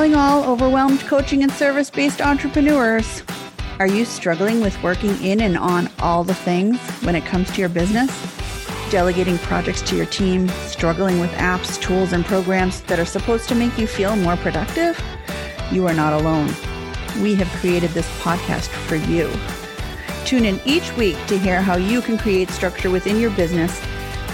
Calling all overwhelmed coaching and service based entrepreneurs. Are you struggling with working in and on all the things when it comes to your business? Delegating projects to your team, struggling with apps, tools, and programs that are supposed to make you feel more productive? You are not alone. We have created this podcast for you. Tune in each week to hear how you can create structure within your business,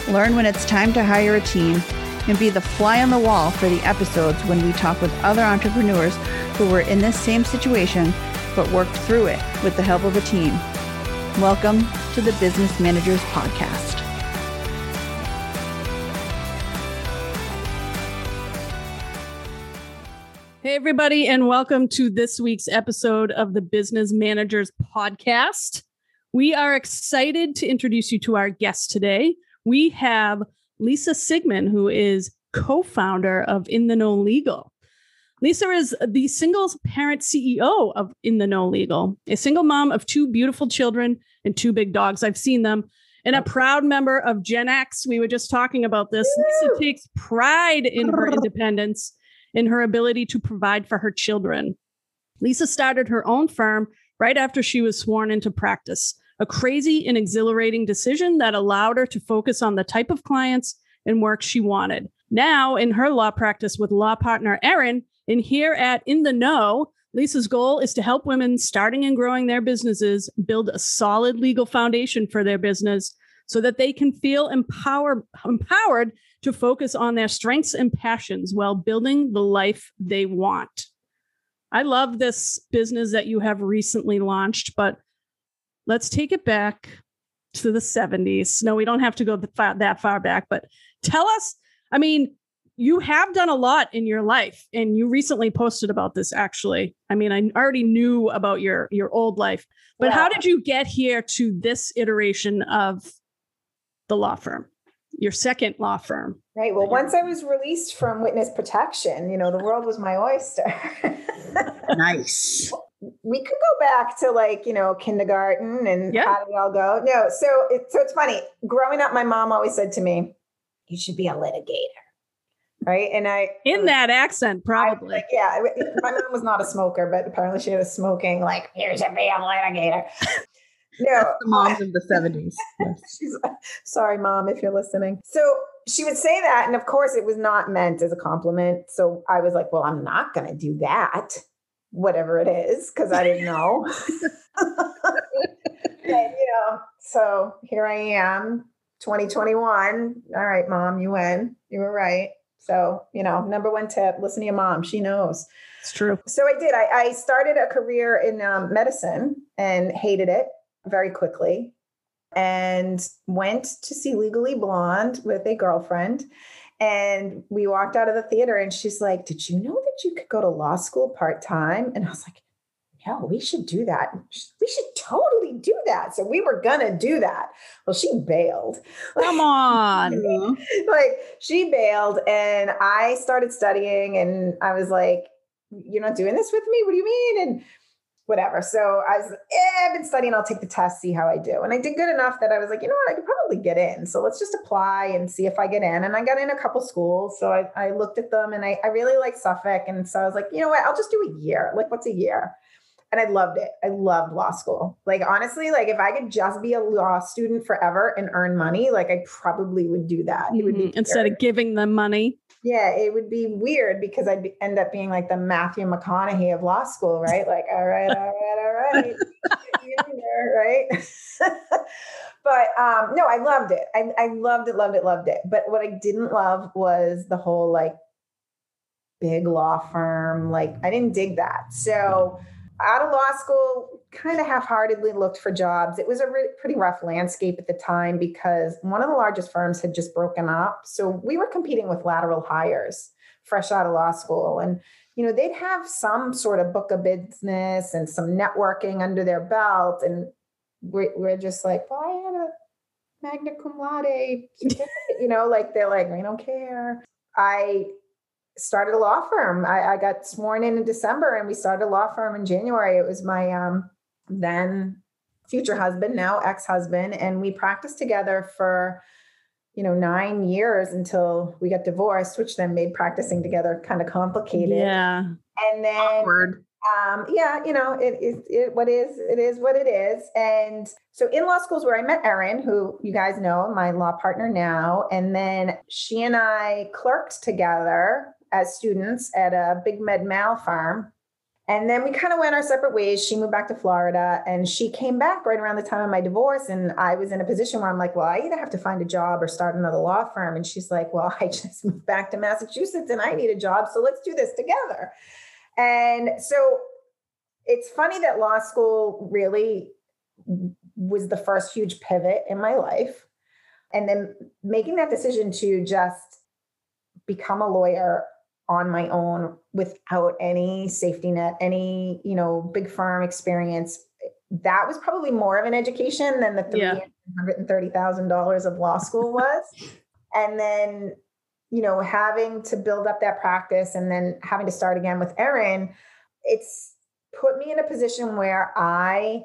learn when it's time to hire a team, and be the fly on the wall for the episodes when we talk with other entrepreneurs who were in this same situation but worked through it with the help of a team. Welcome to the Business Managers Podcast. Hey, everybody, and welcome to this week's episode of the Business Managers Podcast. We are excited to introduce you to our guest today. We have Lisa Sigman, who is co founder of In the Know Legal. Lisa is the single parent CEO of In the Know Legal, a single mom of two beautiful children and two big dogs. I've seen them. And a proud member of Gen X. We were just talking about this. Lisa takes pride in her independence, in her ability to provide for her children. Lisa started her own firm right after she was sworn into practice, a crazy and exhilarating decision that allowed her to focus on the type of clients and work she wanted. Now, in her law practice with law partner Erin, and here at In the Know, Lisa's goal is to help women starting and growing their businesses build a solid legal foundation for their business so that they can feel empower, empowered to focus on their strengths and passions while building the life they want. I love this business that you have recently launched, but let's take it back to the 70s. No, we don't have to go that far back, but tell us, I mean, you have done a lot in your life and you recently posted about this actually. I mean i already knew about your your old life but how did you get here to this iteration of the law firm your second law firm? Right well once i was released from witness protection you know the world was my oyster. Nice we could go back to like you know kindergarten and yeah. how did it all go no so it, so it's funny growing up my mom always said to me you should be a litigator right? And I in was, that accent, probably. Like, yeah, my mom was not a smoker, but apparently she was smoking. Like, here's a be a litigator. No, That's the moms of the seventies. She's sorry, mom, if you're listening. So she would say that, and of course, it was not meant as a compliment. So I was like, well, I'm not going to do that, whatever it is, because I didn't know. and, you know, so here I am, 2021. All right, mom, you win. You were right. So, you know, number one tip listen to your mom. She knows. It's true. So I did. I, I started a career in um, medicine and hated it very quickly and went to see Legally Blonde with a girlfriend. And we walked out of the theater and she's like, Did you know that you could go to law school part time? And I was like, No, we should do that. We should totally do that. So we were gonna do that. Well, she bailed. Come on. like she bailed and I started studying and I was like, you're not doing this with me? What do you mean? And whatever. So I was, eh, I've been studying, I'll take the test, see how I do. And I did good enough that I was like, you know what, I could probably get in. So let's just apply and see if I get in. And I got in a couple schools. So I, I looked at them and I, I really like Suffolk. And so I was like, you know what, I'll just do a year. Like, what's a year? and I loved it. I loved law school. Like honestly, like if I could just be a law student forever and earn money, like I probably would do that. It would be mm-hmm. instead of giving them money. Yeah, it would be weird because I'd be, end up being like the Matthew McConaughey of law school, right? Like, all right, all right, all right, right? but um, no, I loved it. I, I loved it, loved it, loved it. But what I didn't love was the whole like big law firm. Like I didn't dig that. So out of law school, kind of half heartedly looked for jobs. It was a re- pretty rough landscape at the time because one of the largest firms had just broken up. So we were competing with lateral hires fresh out of law school. And, you know, they'd have some sort of book of business and some networking under their belt. And we're, we're just like, well, I had a magna cum laude you know, like they're like, we don't care. I started a law firm. I, I, got sworn in in December and we started a law firm in January. It was my um, then future husband, now ex-husband, and we practiced together for you know nine years until we got divorced, which then made practicing together kind of complicated. Yeah. And then Awkward. um, yeah, you know, it is it, what is it is what it is. And so in law schools where I met Erin, who you guys know, my law partner now, and then she and I clerked together as students at a big med mal firm. And then we kind of went our separate ways. She moved back to Florida and she came back right around the time of my divorce. And I was in a position where I'm like, well, I either have to find a job or start another law firm. And she's like, well, I just moved back to Massachusetts and I need a job. So let's do this together. And so it's funny that law school really was the first huge pivot in my life. And then making that decision to just become a lawyer on my own without any safety net, any, you know, big firm experience. That was probably more of an education than the $330,000 of law school was. and then, you know, having to build up that practice and then having to start again with Erin, it's put me in a position where I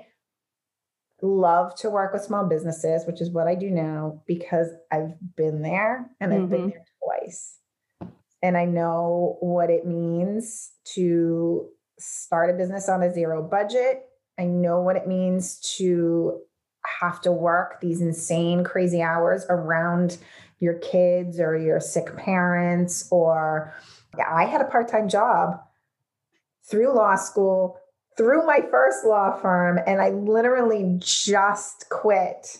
love to work with small businesses, which is what I do now because I've been there and I've been Mhm. there twice. And I know what it means to start a business on a zero budget. I know what it means to have to work these insane, crazy hours around your kids or your sick parents. Or yeah, I had a part time job through law school, through my first law firm, and I literally just quit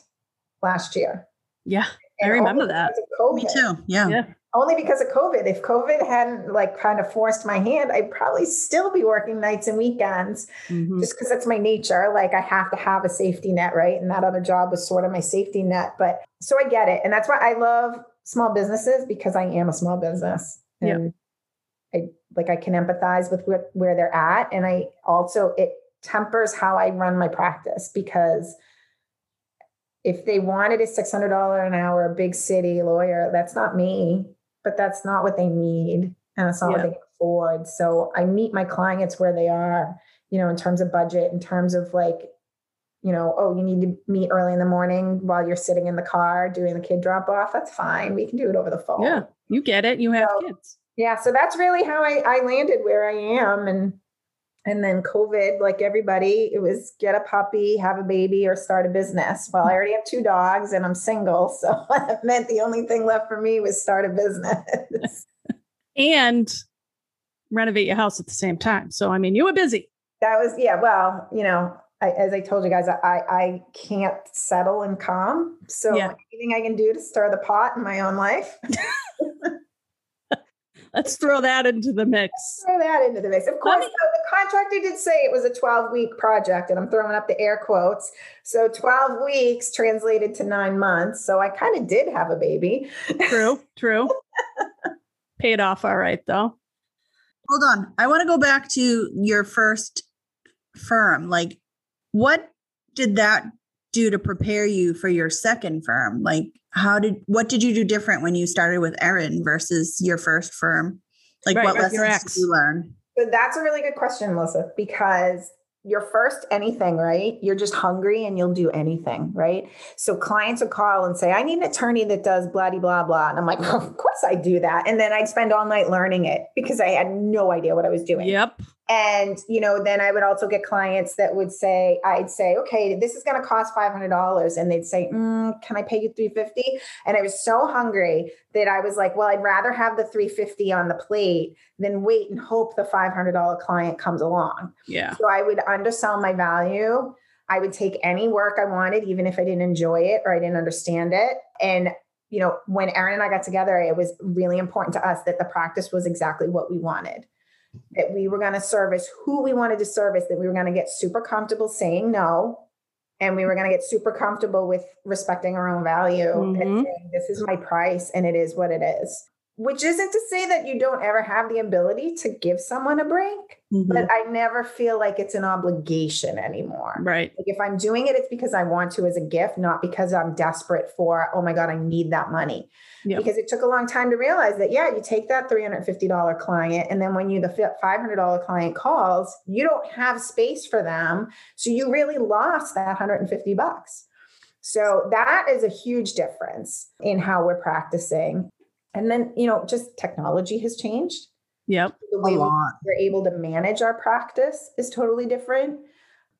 last year. Yeah. I remember that. because Me too. Yeah. Yeah. Only because of COVID. If COVID hadn't like kind of forced my hand, I'd probably still be working nights and weekends Mhm. just because that's my nature. Like I have to have a safety net, right? And that other job was sort of my safety net. But so I get it. And that's why I love small businesses because I am a small business. Yeah. And I like I can empathize with where, where they're at. And I also it tempers how I run my practice because if they wanted a $600 an hour big city lawyer, that's not me, but that's not what they need. And it's not Yeah. what they can afford. So I meet my clients where they are, you know, in terms of budget, in terms of like, you know, oh, you need to meet early in the morning while you're sitting in the car doing the kid drop off. That's fine. We can do it over the phone. Yeah. You get it. You have So- kids. Yeah. So that's really how I, I landed where I am. And and then COVID, like everybody, it was get a puppy, have a baby, or start a business. Well, I already have two dogs and I'm single. So that meant the only thing left for me was start a business. And renovate your house at the same time. So I mean you were busy. that was, yeah, well, you know, I, as I told you guys, I, I can't settle and calm. So Yeah. anything I can do to stir the pot in my own life, Let's throw that into the mix. throw that into the mix. Of course, me- though, the contractor did say it was a 12 week project, and I'm throwing up the air quotes. So 12 weeks translated to nine months. So I kind of did have a baby. True, true. Paid off all right though. Hold on. I want to go back to your first firm. Like, what did that do to prepare you for your second firm? Like, how did what did you do different when you started with Erin versus your first firm? Like, Right, what with lessons did you learn? So that's a really good question, Melissa, because your first anything, right? You're just hungry and you'll do anything, right? So clients will call and say, I need an attorney that does blah, blah, blah. And I'm like, well, of course I do that. And then I'd spend all night learning it because I had no idea what I was doing. Yep. And, you know, then I would also get clients that would say, I'd say, okay, this is going to cost $500. And they'd say, mm, can I pay you 350? And I was so hungry that I was like, well, I'd rather have the 350 on the plate than wait and hope the $500 client comes along. Yeah. So I would undersell my value. I would take any work I wanted, even if I didn't enjoy it or I didn't understand it. And, you know, when Erin and I got together, it was really important to us that the practice was exactly what we wanted. That we were going to service who we wanted to service, that we were going to get super comfortable saying no. And we were going to get super comfortable with respecting our own value and Mhm. saying, this is my price and it is what it is. Which isn't to say that you don't ever have the ability to give someone a break Mhm. but I never feel like it's an obligation anymore. Right. Like if I'm doing it, it's because I want to as a gift, not because I'm desperate for, oh my God, I need that money. Yep. Because it took a long time to realize that, yeah, you take that $350 client, and then when you, the $500 client calls, you don't have space for them. So you really lost that 150 bucks. So that is a huge difference in how we're practicing. And then, you know, just technology has changed Yep. The A way we lot. we're able to manage our practice is totally different.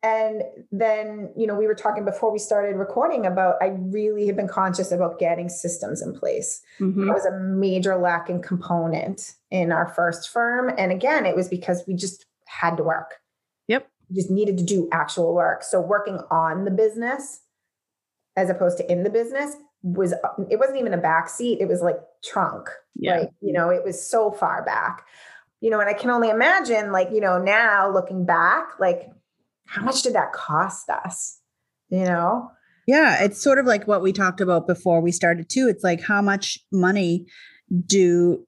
And then, you know, we were talking before we started recording about I really have been conscious about getting systems in place. Mhm. That was a major lacking component in our first firm. And again, it was because we just had to work. Yep. We just needed to do actual work. So working on the business as opposed to in the business was it wasn't even a back seat. It was like trunk. Yeah. Like, you know, it was so far back. You know, and I can only imagine, like, you know, now looking back, like, how much did that cost us? You know? Yeah, it's sort of like what we talked about before we started too. It's like how much money do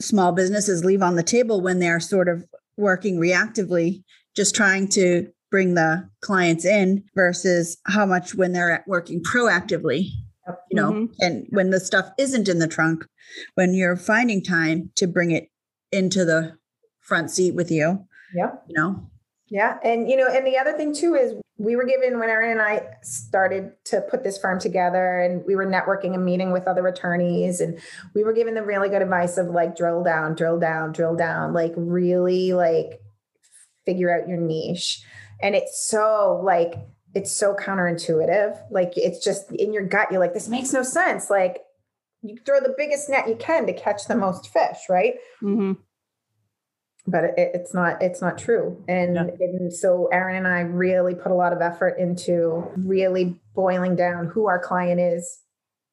small businesses leave on the table when they're sort of working reactively, just trying to bring the clients in versus how much when they're working proactively, you know, Mhm. and when the stuff isn't in the trunk, when you're finding time to bring it into the front seat with you, Yeah. you know. Yeah. And, you know, and the other thing too is we were given, when Erin and I started to put this firm together and we were networking and meeting with other attorneys, and we were given the really good advice of like drill down, drill down, drill down, like really like figure out your niche. And it's so like, it's so counterintuitive. Like it's just in your gut, you're like, this makes no sense. Like you throw the biggest net you can to catch the most fish, right? Mhm. but it, it's not it's not true and, Yeah. and so Erin and i really put a lot of effort into really boiling down who our client is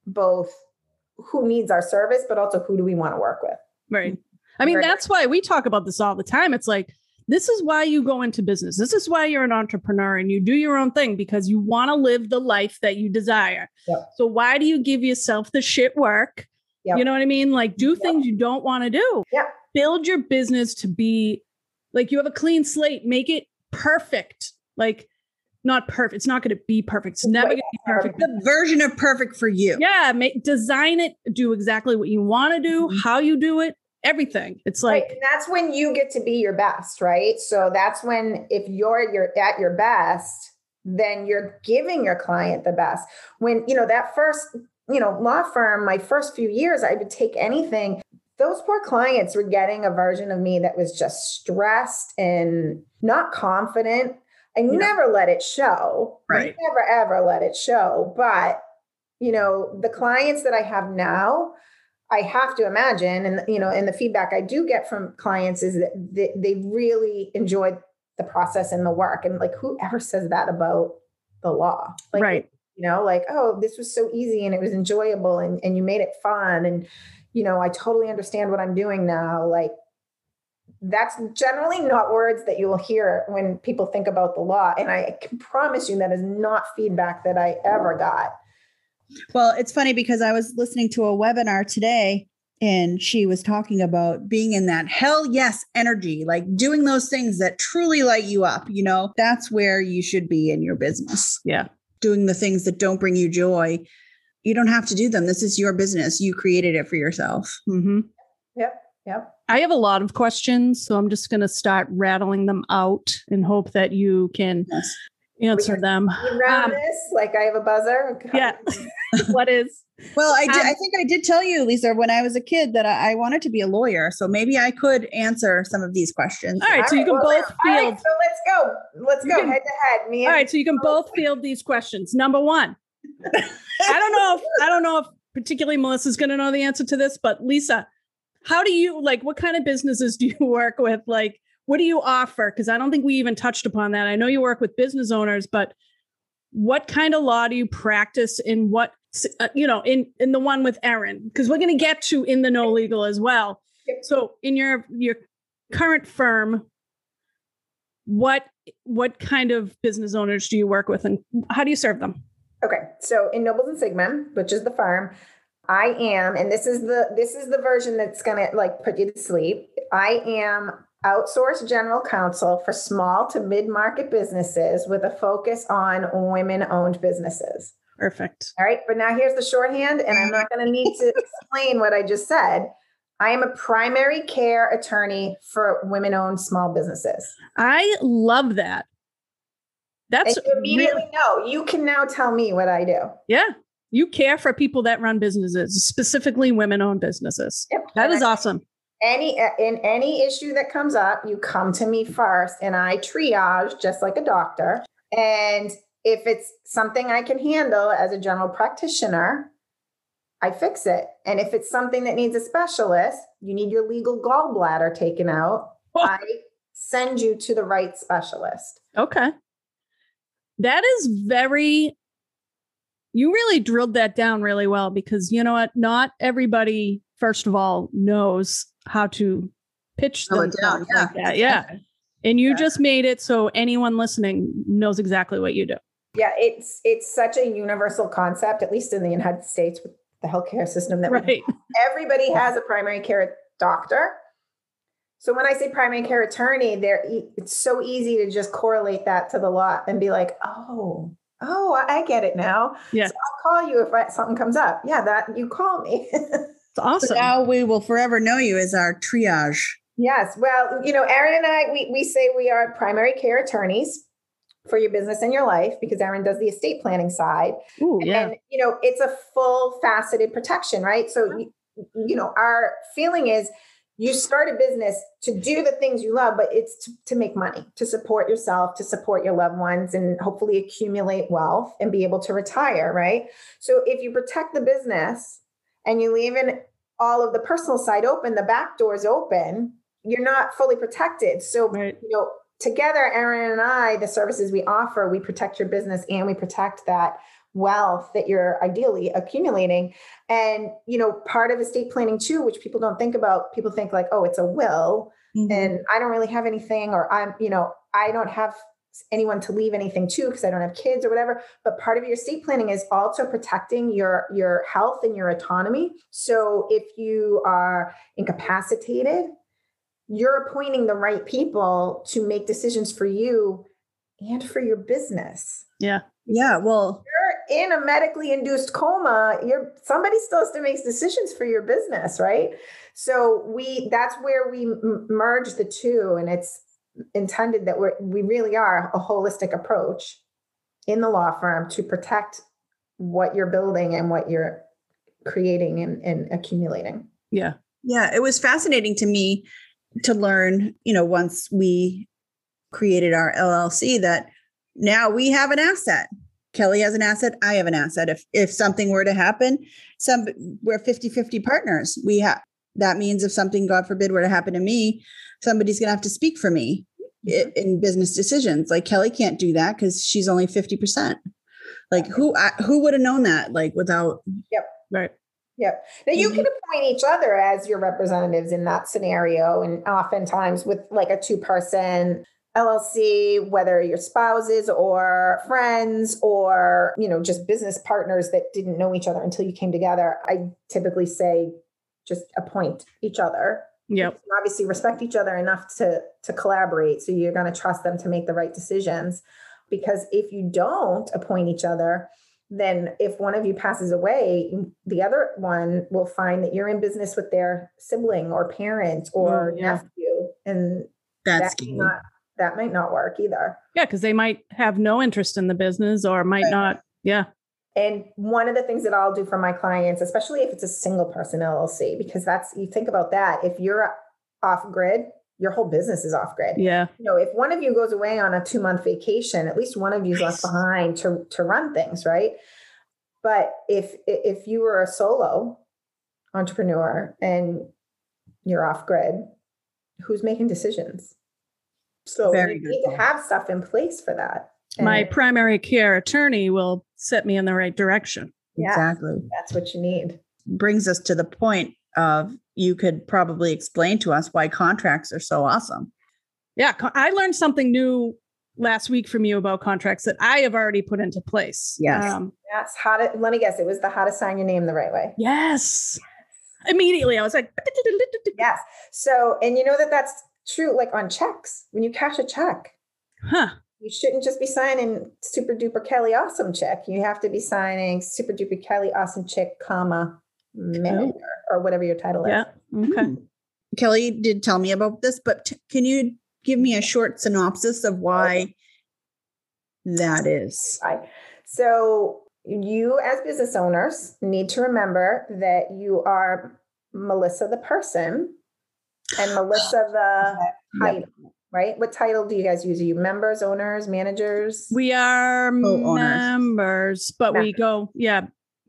both who needs our service but also who do we want to work with Right. I mean, Right. that's why we talk about this all the time. It's like, this is why you go into business. This is why you're an entrepreneur and you do your own thing because you want to live the life that you desire. Yep. So, why do you give yourself the shit work? Yep. You know what I mean? Like, do Yep. things you don't want to do. Yep. Build your business to be like you have a clean slate, make it perfect. Like, not perfect. It's not going to be perfect. It's never going to be perfect. The version of perfect for you. Yeah, make design it, do exactly what you want to do, Mhm. how you do it, everything. It's like and that's when you get to be your best right so that's when if you're you're at your best then you're giving your client the best when you know that first you know law firm my first few years i would take anything those poor clients were getting a version of me that was just stressed and not confident i Yeah. never let it show I Right. never ever let it show but you know the clients that i have now I have to imagine, and you know, and the feedback I do get from clients is that they, they really enjoyed the process and the work. And like, whoever says that about the law, like, right. you know, like, oh, this was so easy and it was enjoyable, and and you made it fun, and you know, I totally understand what I'm doing now. Like, that's generally not words that you will hear when people think about the law, and I can promise you that is not feedback that I ever got. Well, it's funny because I was listening to a webinar today and she was talking about being in that hell yes energy, like doing those things that truly light you up. You know, that's where you should be in your business. Yeah. Doing the things that don't bring you joy. You don't have to do them. This is your business. You created it for yourself. Mm-hmm. Yep. Yep. I have a lot of questions, so I'm just going to start rattling them out and hope that you can Yes. Answer can- them. You Um, this like I have a buzzer. Yeah. what is? Well, I, did, Um, I think I did tell you, Lisa, when I was a kid that I, I wanted to be a lawyer. So maybe I could answer some of these questions. All right, so you can well, both all right, field. so let's go. Let's You go can- head to head. Me All and right, so you can both field these questions. Number one, I don't know if I don't know if particularly Melissa's going to know the answer to this, but Lisa, how do you like? What kind of businesses do you work with? Like, what do you offer? Because I don't think we even touched upon that. I know you work with business owners, but what kind of law do you practice in what uh, you know in in the one with Erin? Because we're going to get to in the Know Legal as well. So in your your current firm, what what kind of business owners do you work with, and how do you serve them? Okay, so in Nobles and Sigman, which is the firm, I am, and this is the this is the version that's gonna like put you to sleep. I am outsourced general counsel for small to mid market businesses with a focus on women owned businesses. Perfect. All right, but now here's the shorthand, and I'm not going to need to explain what I just said. I am a primary care attorney for women owned small businesses. I love that. That's and you immediately really- know you can now tell me what I do. yeah. You care for people that run businesses, specifically women-owned businesses. Yep. That And is I- awesome. Any uh, in any issue that comes up, you come to me first and I triage just like a doctor. And if it's something I can handle as a general practitioner, I fix it. And if it's something that needs a specialist, you need your legal gallbladder taken out, Oh. I send you to the right specialist. Okay. That is very, you really drilled that down really well because you know what? Not everybody, first of all, knows how to pitch Slow it down, themselves like that. Yeah. And you Yeah. just made it so anyone listening knows exactly what you do. Yeah, it's it's such a universal concept, at least in the United States with the healthcare system that Right. everybody has a primary care doctor. So when I say primary care attorney, there it's so easy to just correlate that to the law and be like, oh, oh, I get it now. Yeah. So I'll call you if I- something comes up. Yeah, that you call me. It's awesome. So awesome. now we will forever know you as our triage. yes. Well, you know, Erin and I, we we say we are primary care attorneys for your business and your life because Erin does the estate planning side. Ooh, yeah. And you know, it's a full faceted protection, right? So you, you know, our feeling is you start a business to do the things you love, but it's to, to make money, to support yourself, to support your loved ones, and hopefully accumulate wealth and be able to retire, right? So if you protect the business and you leave in all of the personal side open, the back doors open, you're not fully protected. So Right. you know, together, Erin and I, the services we offer, we protect your business and we protect that wealth that you're ideally accumulating. And, you know, part of estate planning too, which people don't think about, people think like, oh, it's a will mm-hmm. and I don't really have anything, or I'm, you know, I don't have anyone to leave anything to because I don't have kids or whatever. But part of your estate planning is also protecting your your health and your autonomy. So if you are incapacitated, you're appointing the right people to make decisions for you and for your business. Yeah. yeah. Well, You're in a medically induced coma, you're somebody still has to make decisions for your business, right? So we that's where we m- merge the two and it's intended that we're we really are a holistic approach in the law firm to protect what you're building and what you're creating and, and accumulating. Yeah. yeah, it was fascinating to me to learn, you know, once we created our LLC that now we have an asset. Kelly has an asset, I have an asset. If if something were to happen, some we're 50-50 partners. We have that means if something god forbid were to happen to me, somebody's going to have to speak for me i- in business decisions. Like Kelly can't do that cuz she's only 50%. Like who I, who would have known that like without Yep. Right. Yep. Now you Mhm. can appoint each other as your representatives in that scenario. And oftentimes with like a two person LLC, whether your spouses or friends or, you know, just business partners that didn't know each other until you came together, I typically say just appoint each other. Yep. You obviously respect each other enough to to collaborate. So you're going to trust them to make the right decisions. Because if you don't appoint each other, then if one of you passes away, the other one will find that you're in business with their sibling or parent or Mm, yeah. nephew, and that's that, not, that might not work either. Yeah. Cause they might have no interest in the business or might Right. not. Yeah. And one of the things that I'll do for my clients, especially if it's a single person LLC, because that's you think about that. If you're off grid, your whole business is off grid. Yeah. You know, if one of you goes away on a two month vacation, at least one of you's left behind to to run things, right? But if if you were a solo entrepreneur and you're off grid, who's making decisions? So Very you need to have stuff in place for that. My And primary care attorney will set me in the right direction. Yeah. Exactly. that's what you need. brings us to the point of you could probably explain to us why contracts are so awesome. Yeah. I learned something new last week from you about contracts that I have already put into place. Yes. Um, That's how to let me guess, it was the how to sign your name the right way. yes. Immediately, I was like, Yes. So, and you know that that's true like on checks. When you cash a check, huh. You shouldn't just be signing super duper Kelly awesome check. You have to be signing super duper Kelly awesome check, comma, manager or whatever your title is. Yeah. Okay. Hmm. Kelly did tell me about this, but t- can you give me a short synopsis of why that is? Right. So you as business owners need to remember that you are Melissa the person and Melissa the Yep. Title, right? What title do you guys use? Are you members, owners, managers? We are Co-owners. members, but we go, yeah,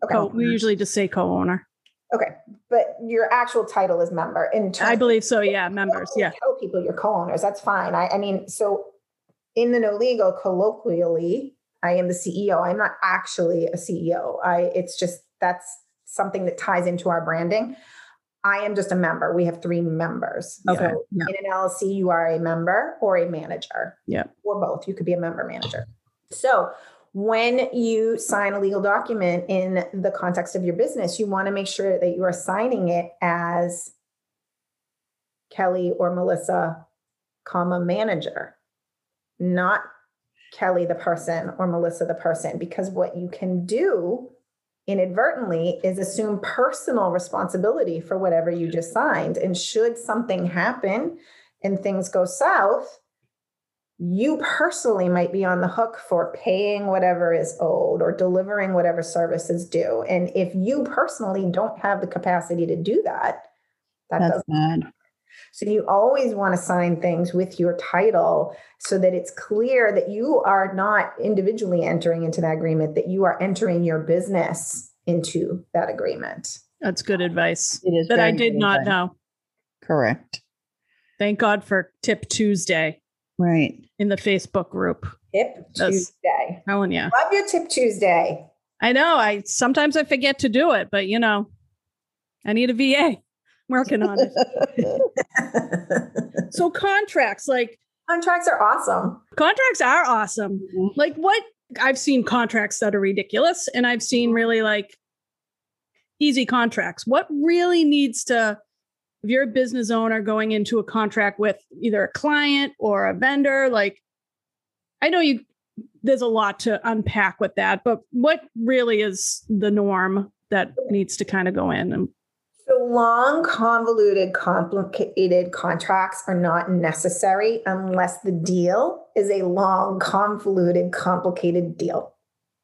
Okay. co- we usually just say co-owner. Okay. But your actual title is member. In I believe so. Yeah, members. Yeah. Tell people you're co-owners. That's fine. I, I mean, so in the Know Legal colloquially, I am the CEO. I'm not actually a CEO. I it's just that's something that ties into our branding. I am just a member. We have three members. Okay. So Yeah. in an LLC, you are a member or a manager. Yeah. Or both. You could be a member manager. So when you sign a legal document in the context of your business, you want to make sure that you are signing it as Kelly or Melissa, comma manager, not Kelly the person or Melissa the person. Because what you can do inadvertently is assume personal responsibility for whatever you just signed. And should something happen and things go south, you personally might be on the hook for paying whatever is owed or delivering whatever service is due. And if you personally don't have the capacity to do that, that That's doesn't bad. So you always want to sign things with your title so that it's clear that you are not individually entering into that agreement, that you are entering your business into that agreement. That's good advice It is that I did not advice. know. Correct. Thank God for Tip Tuesday Right. in the Facebook group. Tip That's- Tuesday. Telling you. Love your Tip Tuesday. I know. I sometimes I forget to do it, but you know, I need a VA. Working on it. So contracts, like Contracts are awesome. contracts are awesome. Mm-hmm. Like what I've seen contracts that are ridiculous and I've seen mm-hmm. really like easy contracts. What really needs to if you're a business owner going into a contract with either a client or a vendor, like I know you there's a lot to unpack with that, but what really is the norm that needs to kind of go in and So long, convoluted, complicated contracts are not necessary unless the deal is a long, convoluted, complicated deal.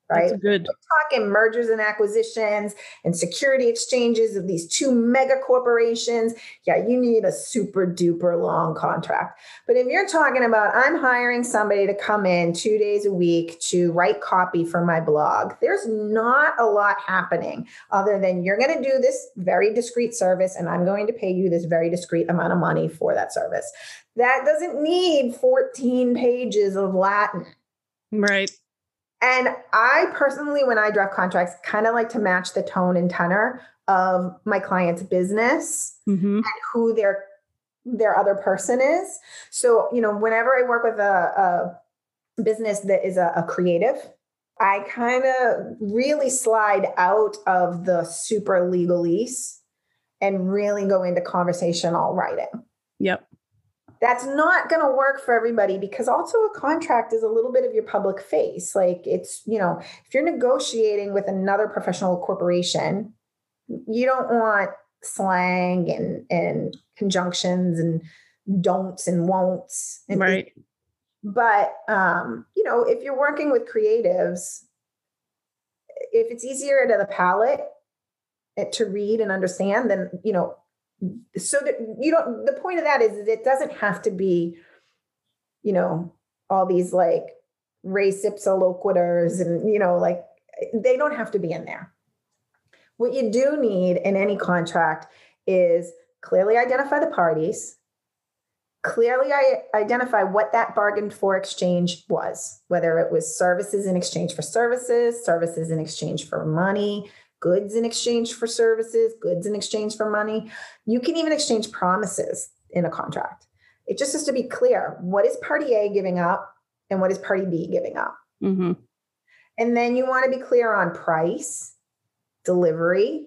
Right? that's good. talking mergers and acquisitions and security exchanges of these two mega corporations, yeah, you need a super duper long contract. But if you're talking about, I'm hiring somebody to come in two days a week to write copy for my blog, there's not a lot happening other than you're going to do this very discreet service and I'm going to pay you this very discreet amount of money for that service. That doesn't need 14 pages of Latin. Right. And I personally, when I draft contracts, kind of like to match the tone and tenor of my client's business hmm and who their their other person is. So, you know, whenever I work with a, a business that is a, a creative, I kind of really slide out of the super legalese and really go into conversational writing Yep. That's not going to work for everybody because also a contract is a little bit of your public face like it's you know if you're negotiating with another professional corporation you don't want slang and and conjunctions and don'ts and won'ts and Right. but um you know if you're working with creatives if it's easier to the palate eh, to read and understand then you know so that you don't the point of that is that it doesn't have to be you know all these like res ipsa and you know like they don't have to be in there. What you do need in any contract is clearly identify the parties clearly identify what that bargained for exchange was whether it was services in exchange for services services in exchange for money goods in exchange for services goods in exchange for money you can even exchange promises in a contract. It just has to be clear what is party A giving up and what is party B giving up. hmm And then you want to be clear on price, delivery.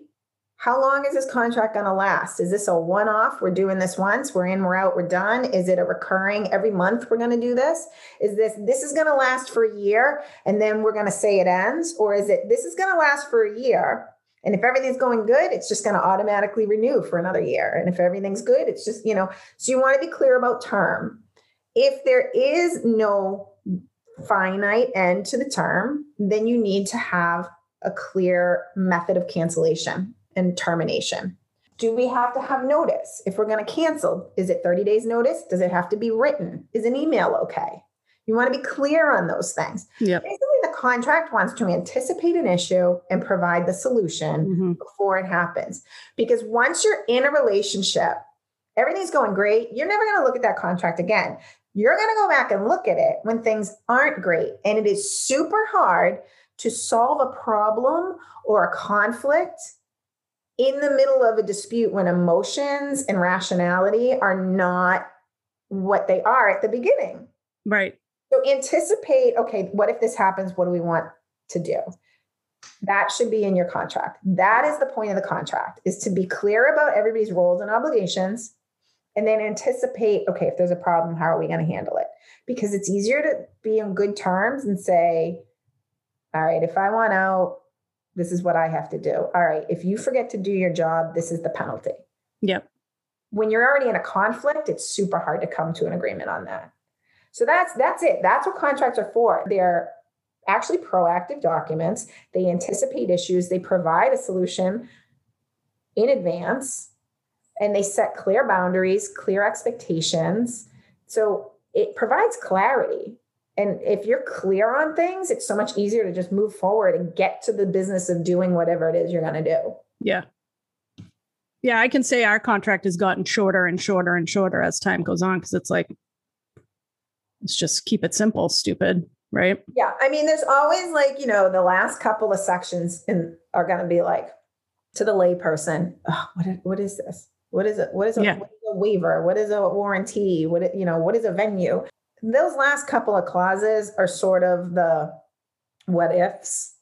How long is this contract going to last? Is this a one off? We're doing this once, we're in, we're out, we're done. Is it a recurring every month we're going to do this? Is this this is going to last for a year and then we're going to say it ends or is it this is going to last for a year and if everything's going good, it's just going to automatically renew for another year. And if everything's good, it's just, you know, so you want to be clear about term. If there is no finite end to the term, then you need to have a clear method of cancellation and termination. do we have to have notice if we're going to cancel? Is it 30 days notice? Does it have to be written? Is an email okay? You want to be clear on those things. Yep. Basically, the contract wants to anticipate an issue and provide the solution Mhm. before it happens. Because once you're in a relationship, everything's going great, you're never going to look at that contract again. You're going to go back and look at it when things aren't great. And it is super hard to solve a problem or a conflict in the middle of a dispute when emotions and rationality are not what they are at the beginning. Right. So anticipate, okay, what if this happens? What do we want to do? That should be in your contract. That is the point of the contract is to be clear about everybody's roles and obligations and then anticipate, okay, if there's a problem, how are we going to handle it? Because it's easier to be on good terms and say, all right, if I want out, this is what I have to do. All right, if you forget to do your job, this is the penalty. Yep. When you're already in a conflict, it's super hard to come to an agreement on that. So that's that's it. That's what contracts are for. They're actually proactive documents. They anticipate issues, they provide a solution in advance, and they set clear boundaries, clear expectations. So it provides clarity. And if you're clear on things, it's so much easier to just move forward and get to the business of doing whatever it is you're going to do. Yeah. Yeah, I can say our contract has gotten shorter and shorter and shorter as time goes on because it's like, let's just keep it simple, stupid, right? Yeah, I mean, there's always like you know the last couple of sections in are going to be like to the layperson, oh, what is, what is this? What is it? What is a, Yeah. what is a waiver? What is a warranty? What you know? What is a venue? Those last couple of clauses are sort of the what ifs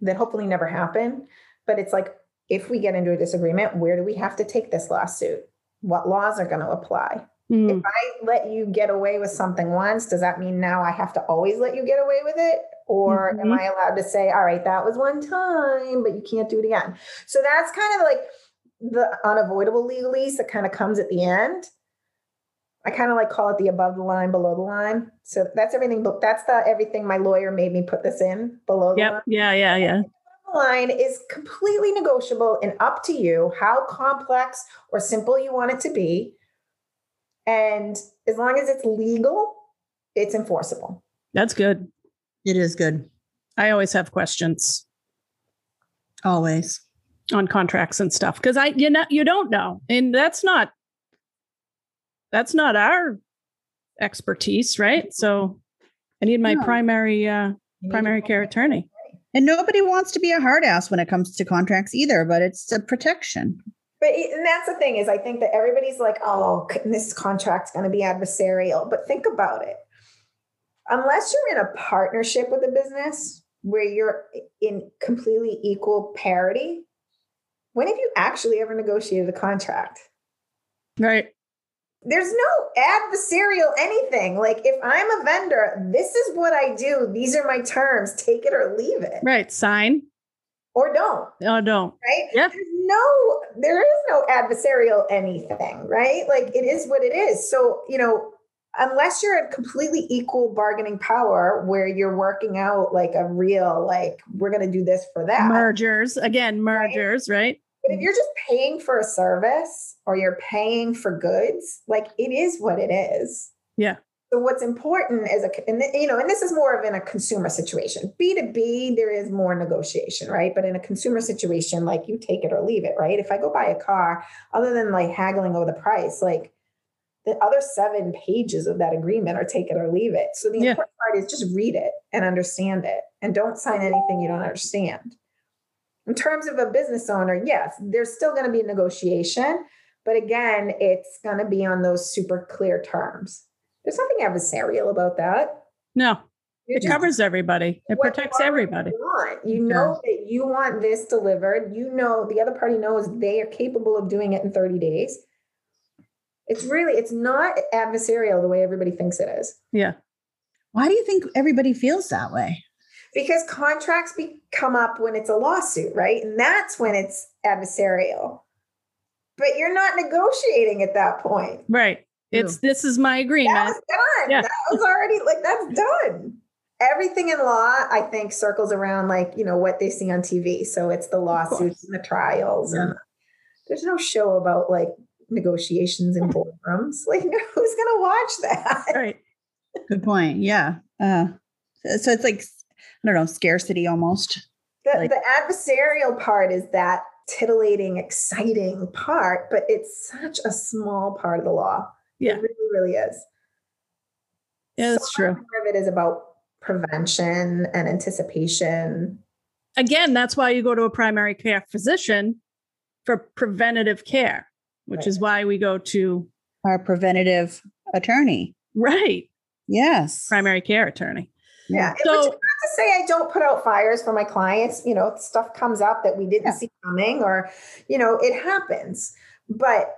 that hopefully never happen. But it's like if we get into a disagreement, where do we have to take this lawsuit? What laws are going to apply? Mm, if I let you get away with something once, does that mean now I have to always let you get away with it? Or am Mhm. I allowed to say, all right, that was one time, but you can't do it again? So that's kind of like the unavoidable legalese that kind of comes at the end. I kind of like call it the above the line, below the line. So that's everything, but that's the everything my lawyer made me put this in below the line Yep. Yeah. Yeah. Yeah. line is completely negotiable and up to you how complex or simple you want it to be. And as long as it's legal, it's enforceable. That's good. It is good. I always have questions Always. on contracts and stuff because I, you know, you don't know, and that's not that's not our expertise, right? So I need my No. primary uh, primary care attorney. And nobody wants to be a hard ass when it comes to contracts either, but it's a protection. But and that's the thing is, I think that everybody's like, "Oh, this contract's going to be adversarial." But think about it. Unless you're in a partnership with a business where you're in completely equal parity, when have you actually ever negotiated a contract? Right. There's no adversarial anything. Like if I'm a vendor, this is what I do. These are my terms. Take it or leave it, Right. Sign. or don't. Oh, don't. Right? Yeah. There's no, there is no adversarial anything. Right? Like it is what it is. So you know, unless you're at completely equal bargaining power, where you're working out like a real, like we're going to do this for that. Mergers again. Mergers. Right. But if you're just paying for a service or you're paying for goods, like it is what it is. Yeah. So what's important is a and you know, and this is more of in a consumer situation. B two B, there is more negotiation, right? But in a consumer situation, like you take it or leave it, right? If I go buy a car, other than like haggling over the price, like the other seven pages of that agreement are take it or leave it. So the Yeah. important part is just read it and understand it, and don't sign anything you don't understand. In terms of a business owner, yes, there's still going to be negotiation, but again, it's going to be on those super clear terms. There's nothing adversarial about that. No. You're It just covers everybody. It protects already everybody. Want. You know that you want this delivered. You know the other party knows they are capable of doing it in 30 days. It's really, it's not adversarial the way everybody thinks it is. Yeah. Why do you think everybody feels that way? Because contracts be, come up when it's a lawsuit, right? And that's when it's adversarial. But you're not negotiating at that point. Right. It's this is my That agreement. was done. Yeah. That was already like that's done. Everything in law, I think, circles around like you know what they see on TV. So it's the lawsuits and the trials and there's no show about like negotiations in boardrooms. Like, who's gonna watch that? Right. Good point. Yeah. Uh, so it's like I don't know, scarcity almost. The, Like- the adversarial part is that titillating, exciting part, but it's such a small part of the law. Yeah. It really, really is. Yeah, that's So true. Part of it is about prevention and anticipation. Again, that's why you go to a primary care physician for preventative care, which Right. is why we go to Our preventative attorney. right Yes. primary care attorney. Yeah. So to say I don't put out fires for my clients. You know, stuff comes up that we didn't Yeah. see coming, or, you know, it happens. But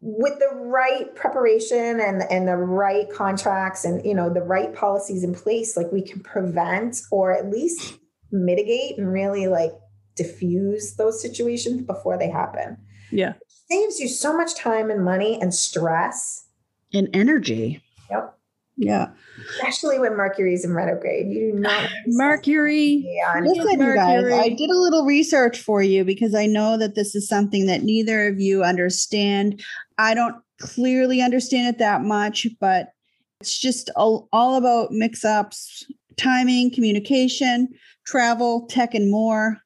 with the right preparation and and the right contracts and you know the right policies in place, like we can prevent or at least mitigate and really like diffuse those situations before they happen. yeah, Saves you so much time and money and stress, And energy. Yep. Yeah. especially when Mercury's in retrograde. You do not Mercury. Yeah, Listen, you guys, I did a little research for you because I know that this is something that neither of you understand. I don't clearly understand it that much, but it's just all, all about mix ups, timing, communication, travel, tech, and more.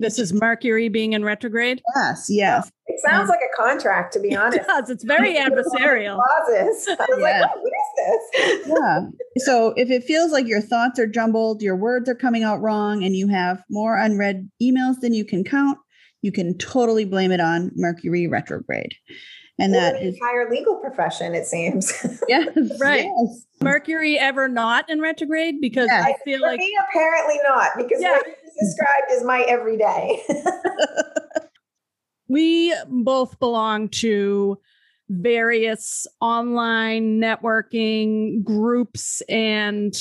This is Mercury being in retrograde. Yes, yes. It sounds like a contract, to be It honest. does. It's very adversarial. Clauses. I was Yeah. like, oh, what is this? yeah. So if it feels like your thoughts are jumbled, your words are coming out wrong, and you have more unread emails than you can count, you can totally blame it on Mercury retrograde. And Or that entire legal profession, it seems. yes, Right. yes. Mercury ever not in retrograde? Because Yes. I feel For like me, apparently not, because Yeah. what you just described as my everyday. we both belong to various online networking groups and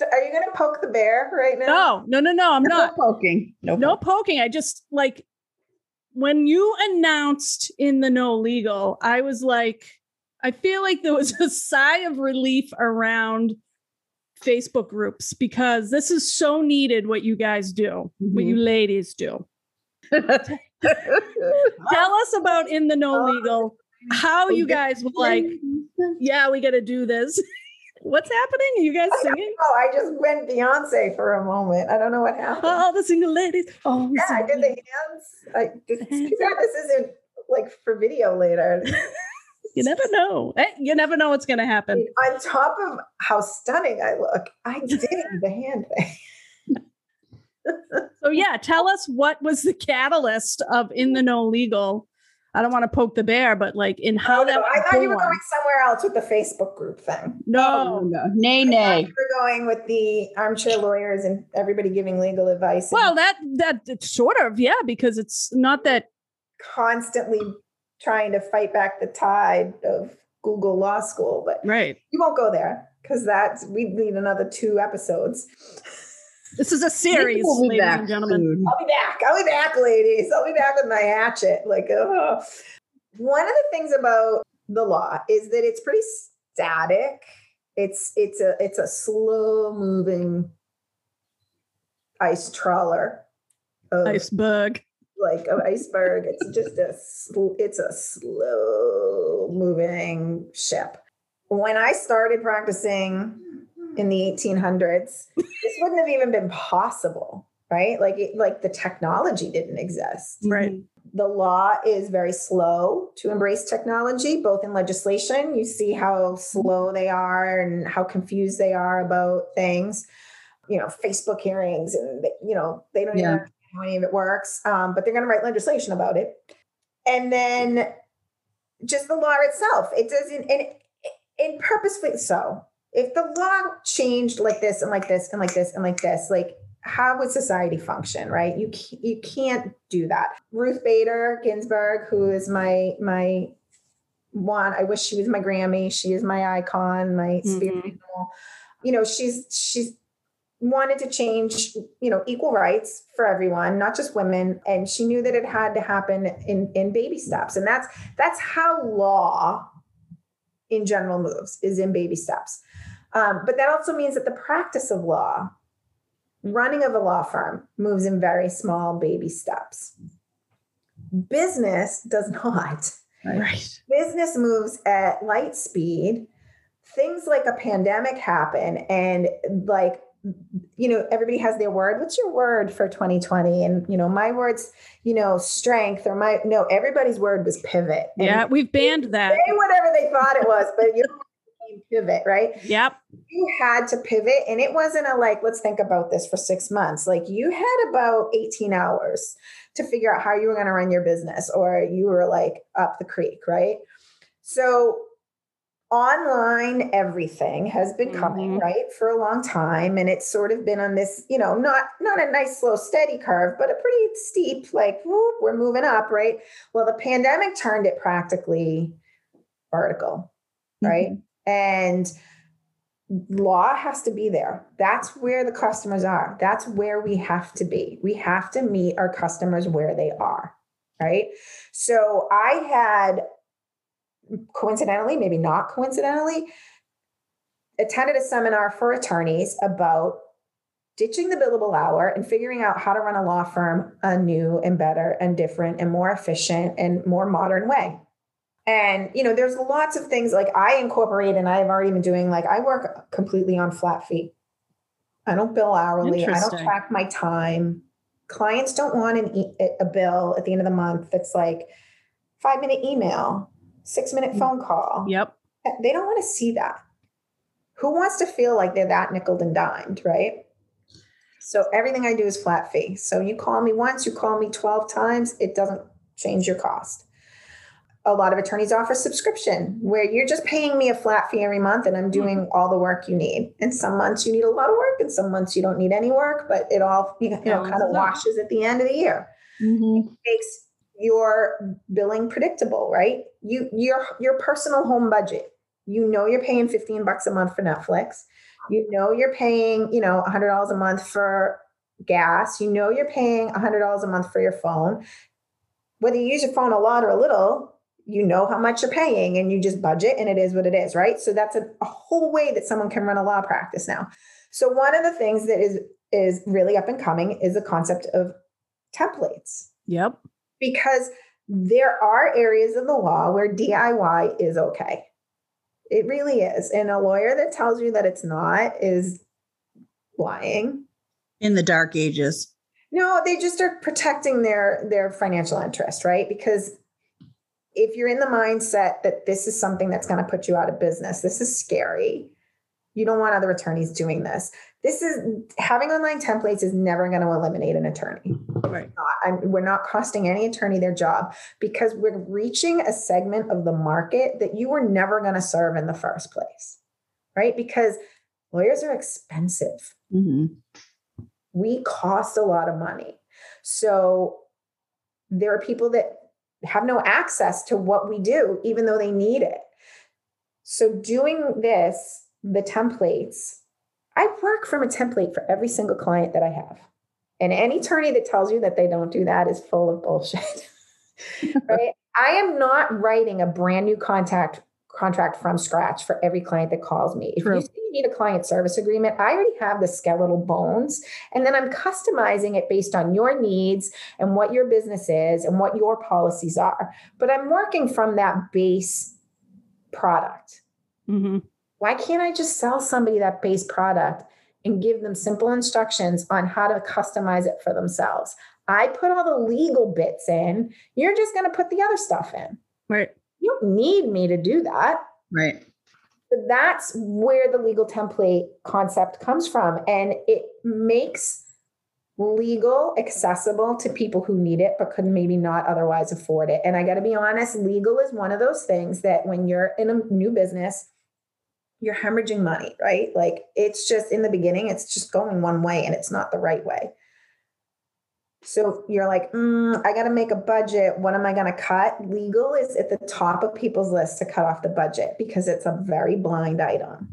Are you going to poke the bear right now? no, no, no, no, I'm No not. poking. No, No poking. poking. I just like when you announced in the Know Legal, I was like, I feel like there was a sigh of relief around Facebook groups because this is so needed what you guys do, what Mhm. you ladies do. Tell us about in the Know Legal, how you guys were like, yeah, we got to do this. What's happening? Are you guys singing? Oh, I just went Beyonce for a moment. I don't know what happened. All the single ladies. Oh, yeah, I did the hands. I this, this isn't like for video later. You never know. Eh, You never know what's going to I happen. mean, on top of how stunning I look, I did the hand thing. So yeah, tell us what was the catalyst of in the Know Legal. I don't want to poke the bear, but like in how Oh, that no, I thought you were born. going somewhere else with the Facebook group thing. No, No. no. Nay, I nay. you were going with the armchair lawyers and everybody giving legal advice. and Well, that that it's sort of yeah, because it's not that constantly trying to fight back the tide of Google Law School, but right. you won't go there because that's we need another two episodes. This is a series, We'll ladies back and gentlemen. I'll be back. I'll be back, ladies. I'll be back with my hatchet. Like, oh. One of the things about the law is that it's pretty static. It's it's a it's a slow moving ice trawler. Of, Iceberg. Like an iceberg. It's just a it's a slow moving ship. When I started practicing in the 1800s, this wouldn't have even been possible, right? Like it, like the technology didn't exist. Right. The law is very slow to embrace technology, both in legislation. You see how slow they are and how confused they are about things. You know, Facebook hearings, and you know they don't Yeah. understand how any of it works. Um, but they're going to write legislation about it, and then just the law itself. It doesn't, and and purposefully so. If the law changed like this and like this and like this and like this, like how would society function, right? You you can't do that. Ruth Bader Ginsburg, who is my my one, I wish she was my Grammy. She is my icon, my spirit Mhm. animal. You know, she's she's wanted to change, you know, equal rights for everyone, not just women, and she knew that it had to happen in in baby steps, and that's that's how law in general moves is in baby steps. Um, but that also means that the practice of law, running of a law firm, moves in very small baby steps. Business does not. Right. Business moves at light speed. Things like a pandemic happen, and like you know everybody has their word. What's your word for 2020 and you know my words you know strength or my no everybody's word was pivot. And yeah we've banned that. say whatever they thought it was but you pivot right? Yep. You had to pivot and it wasn't a like let's think about this for six months. Like you had about 18 hours to figure out how you were going to run your business or you were like up the creek right? So online everything has been coming mm-hmm. right for a long time and it's sort of been on this you know not not a nice slow steady curve but a pretty steep like whoop, we're moving up right? Well the pandemic turned it practically vertical right? Mm-hmm. and law has to be there. That's where the customers are. That's where we have to be. We have to meet our customers where they are right? So i had coincidentally, maybe not coincidentally, attended a seminar for attorneys about ditching the billable hour and figuring out how to run a law firm a new and better and different and more efficient and more modern way. And you know, there's lots of things like I incorporate and I've already been doing like I work completely on flat fee. I don't bill hourly. I don't track my time. Clients don't want an e- a bill at the end of the month that's like 5 minute email six minute mm. phone call. Yep. They don't want to see that. Who wants to feel like they're that nickel and dimed, right? So everything I do is flat fee. So you call me once, you call me 12 times, it doesn't change your cost. A lot of attorneys offer subscription where you're just paying me a flat fee every month and I'm doing mm-hmm. all the work you need. And some months you need a lot of work and some months you don't need any work, but it all you know, kind of washes at the end of the year. Mm-hmm. It makes your billing predictable, right? You your your personal home budget. You know you're paying 15 bucks a month for Netflix. You know you're paying, you know, $100 a month for gas. You know you're paying $100 a month for your phone. Whether you use your phone a lot or a little, you know how much you're paying and you just budget and it is what it is, right? So that's a, a whole way that someone can run a law practice now. So one of the things that is is really up and coming is the concept of templates. Yep because there are areas of the law where DIY is okay. It really is. And a lawyer that tells you that it's not is lying. In the dark ages. No, they just are protecting their their financial interest, right? Because if you're in the mindset that this is something that's going to put you out of business, this is scary. You don't want other attorneys doing this this is having online templates is never going to eliminate an attorney. Right. Not, we're not costing any attorney their job because we're reaching a segment of the market that you were never going to serve in the first place, right? Because lawyers are expensive. Mm-hmm. We cost a lot of money. So there are people that have no access to what we do, even though they need it. So doing this, the templates, I work from a template for every single client that I have. And any attorney that tells you that they don't do that is full of bullshit. right? I am not writing a brand new contact contract from scratch for every client that calls me. If True. you you need a client service agreement, I already have the skeletal bones. And then I'm customizing it based on your needs and what your business is and what your policies are. But I'm working from that base product. Mm-hmm. Why can't I just sell somebody that base product and give them simple instructions on how to customize it for themselves? I put all the legal bits in. You're just going to put the other stuff in. Right. You don't need me to do that. Right. But that's where the legal template concept comes from. And it makes legal accessible to people who need it but could maybe not otherwise afford it. And I got to be honest, legal is one of those things that when you're in a new business, you're hemorrhaging money, right? Like it's just in the beginning, it's just going one way and it's not the right way. So you're like, mm, I got to make a budget. What am I going to cut? Legal is at the top of people's list to cut off the budget because it's a very blind item.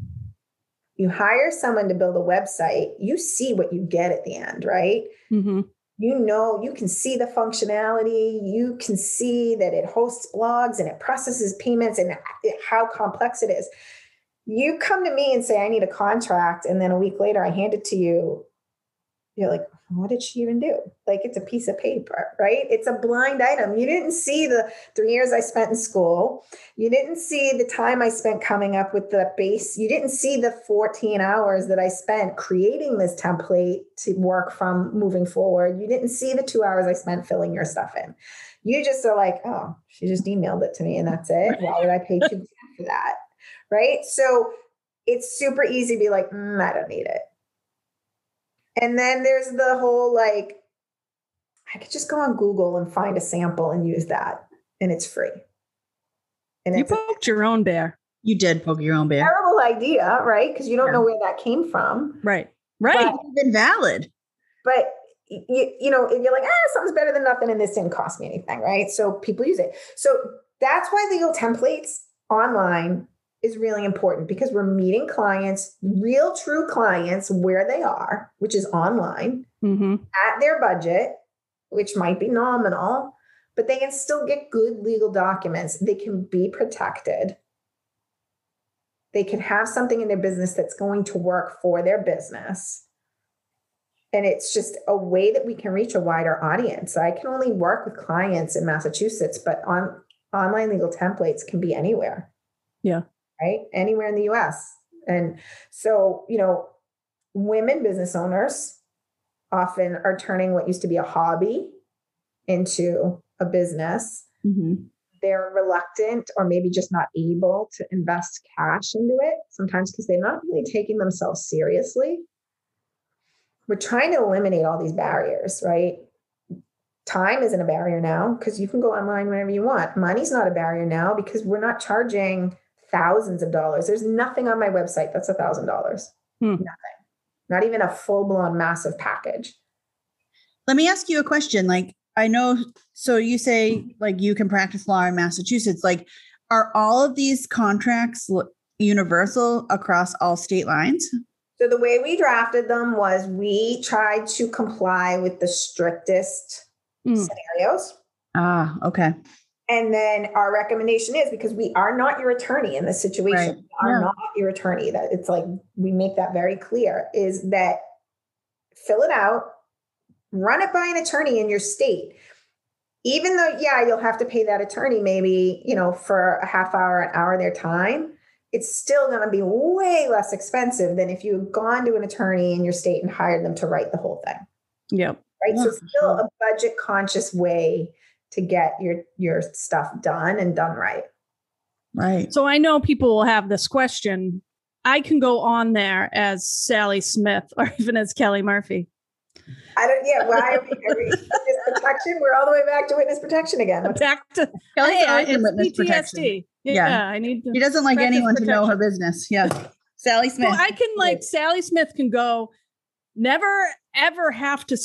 You hire someone to build a website, you see what you get at the end, right? Mm-hmm. You know, you can see the functionality. You can see that it hosts blogs and it processes payments and how complex it is you come to me and say, I need a contract. And then a week later, I hand it to you. you're like, what did she even do? Like it's a piece of paper, right? It's a blind item. You didn't see the three years I spent in school. You didn't see the time I spent coming up with the base. You didn't see the 14 hours that I spent creating this template to work from moving forward. You didn't see the two hours I spent filling your stuff in. You just are like, oh, she just emailed it to me and that's it. Why would I pay two for that? Right. So it's super easy to be like, mm, I don't need it and then there's the whole like, I could just go on Google and find a sample and use that, and it's free. And you poked your own bear. You did poke your own bear. Terrible idea, right? Because you don't yeah. know where that came from. Right. Right. But, valid. But you, you know, you're like, ah, something's better than nothing, and this didn't cost me anything, right? So people use it. So that's why legal templates online is really important because we're meeting clients, real true clients, where they are, which is online, mm-hmm. at their budget, which might be nominal, but they can still get good legal documents. They can be protected. They can have something in their business that's going to work for their business. And it's just a way that we can reach a wider audience. I can only work with clients in Massachusetts, but on online legal templates can be anywhere. Yeah right? Anywhere in the US. And so, you know, women business owners often are turning what used to be a hobby into a business. Mm-hmm. They're reluctant or maybe just not able to invest cash into it, sometimes because they're not really taking themselves seriously. We're trying to eliminate all these barriers, right? Time isn't a barrier now because you can go online whenever you want. Money's not a barrier now because we're not charging thousands of dollars. There's nothing on my website that's a thousand dollars. Hmm. Nothing. Not even a full blown massive package. Let me ask you a question. Like, I know, so you say like you can practice law in Massachusetts. Like, are all of these contracts universal across all state lines? So the way we drafted them was we tried to comply with the strictest mm. scenarios. Ah, okay. And then our recommendation is because we are not your attorney in this situation, right. we are yeah. not your attorney. That it's like we make that very clear is that fill it out, run it by an attorney in your state. Even though, yeah, you'll have to pay that attorney maybe, you know, for a half hour, an hour of their time, it's still going to be way less expensive than if you had gone to an attorney in your state and hired them to write the whole thing. Yep. Right. Yeah. So still a budget conscious way to get your your stuff done and done right. Right. So I know people will have this question. I can go on there as Sally Smith or even as Kelly Murphy. I don't. Yeah. Why are we, are we witness protection? We're all the way back to witness protection again. Back to Kelly in witness PTSD. protection. Yeah, yeah, I need. To he doesn't like anyone protection. to know her business. Yeah. Sally Smith. I can like Sally Smith can go. Never ever have to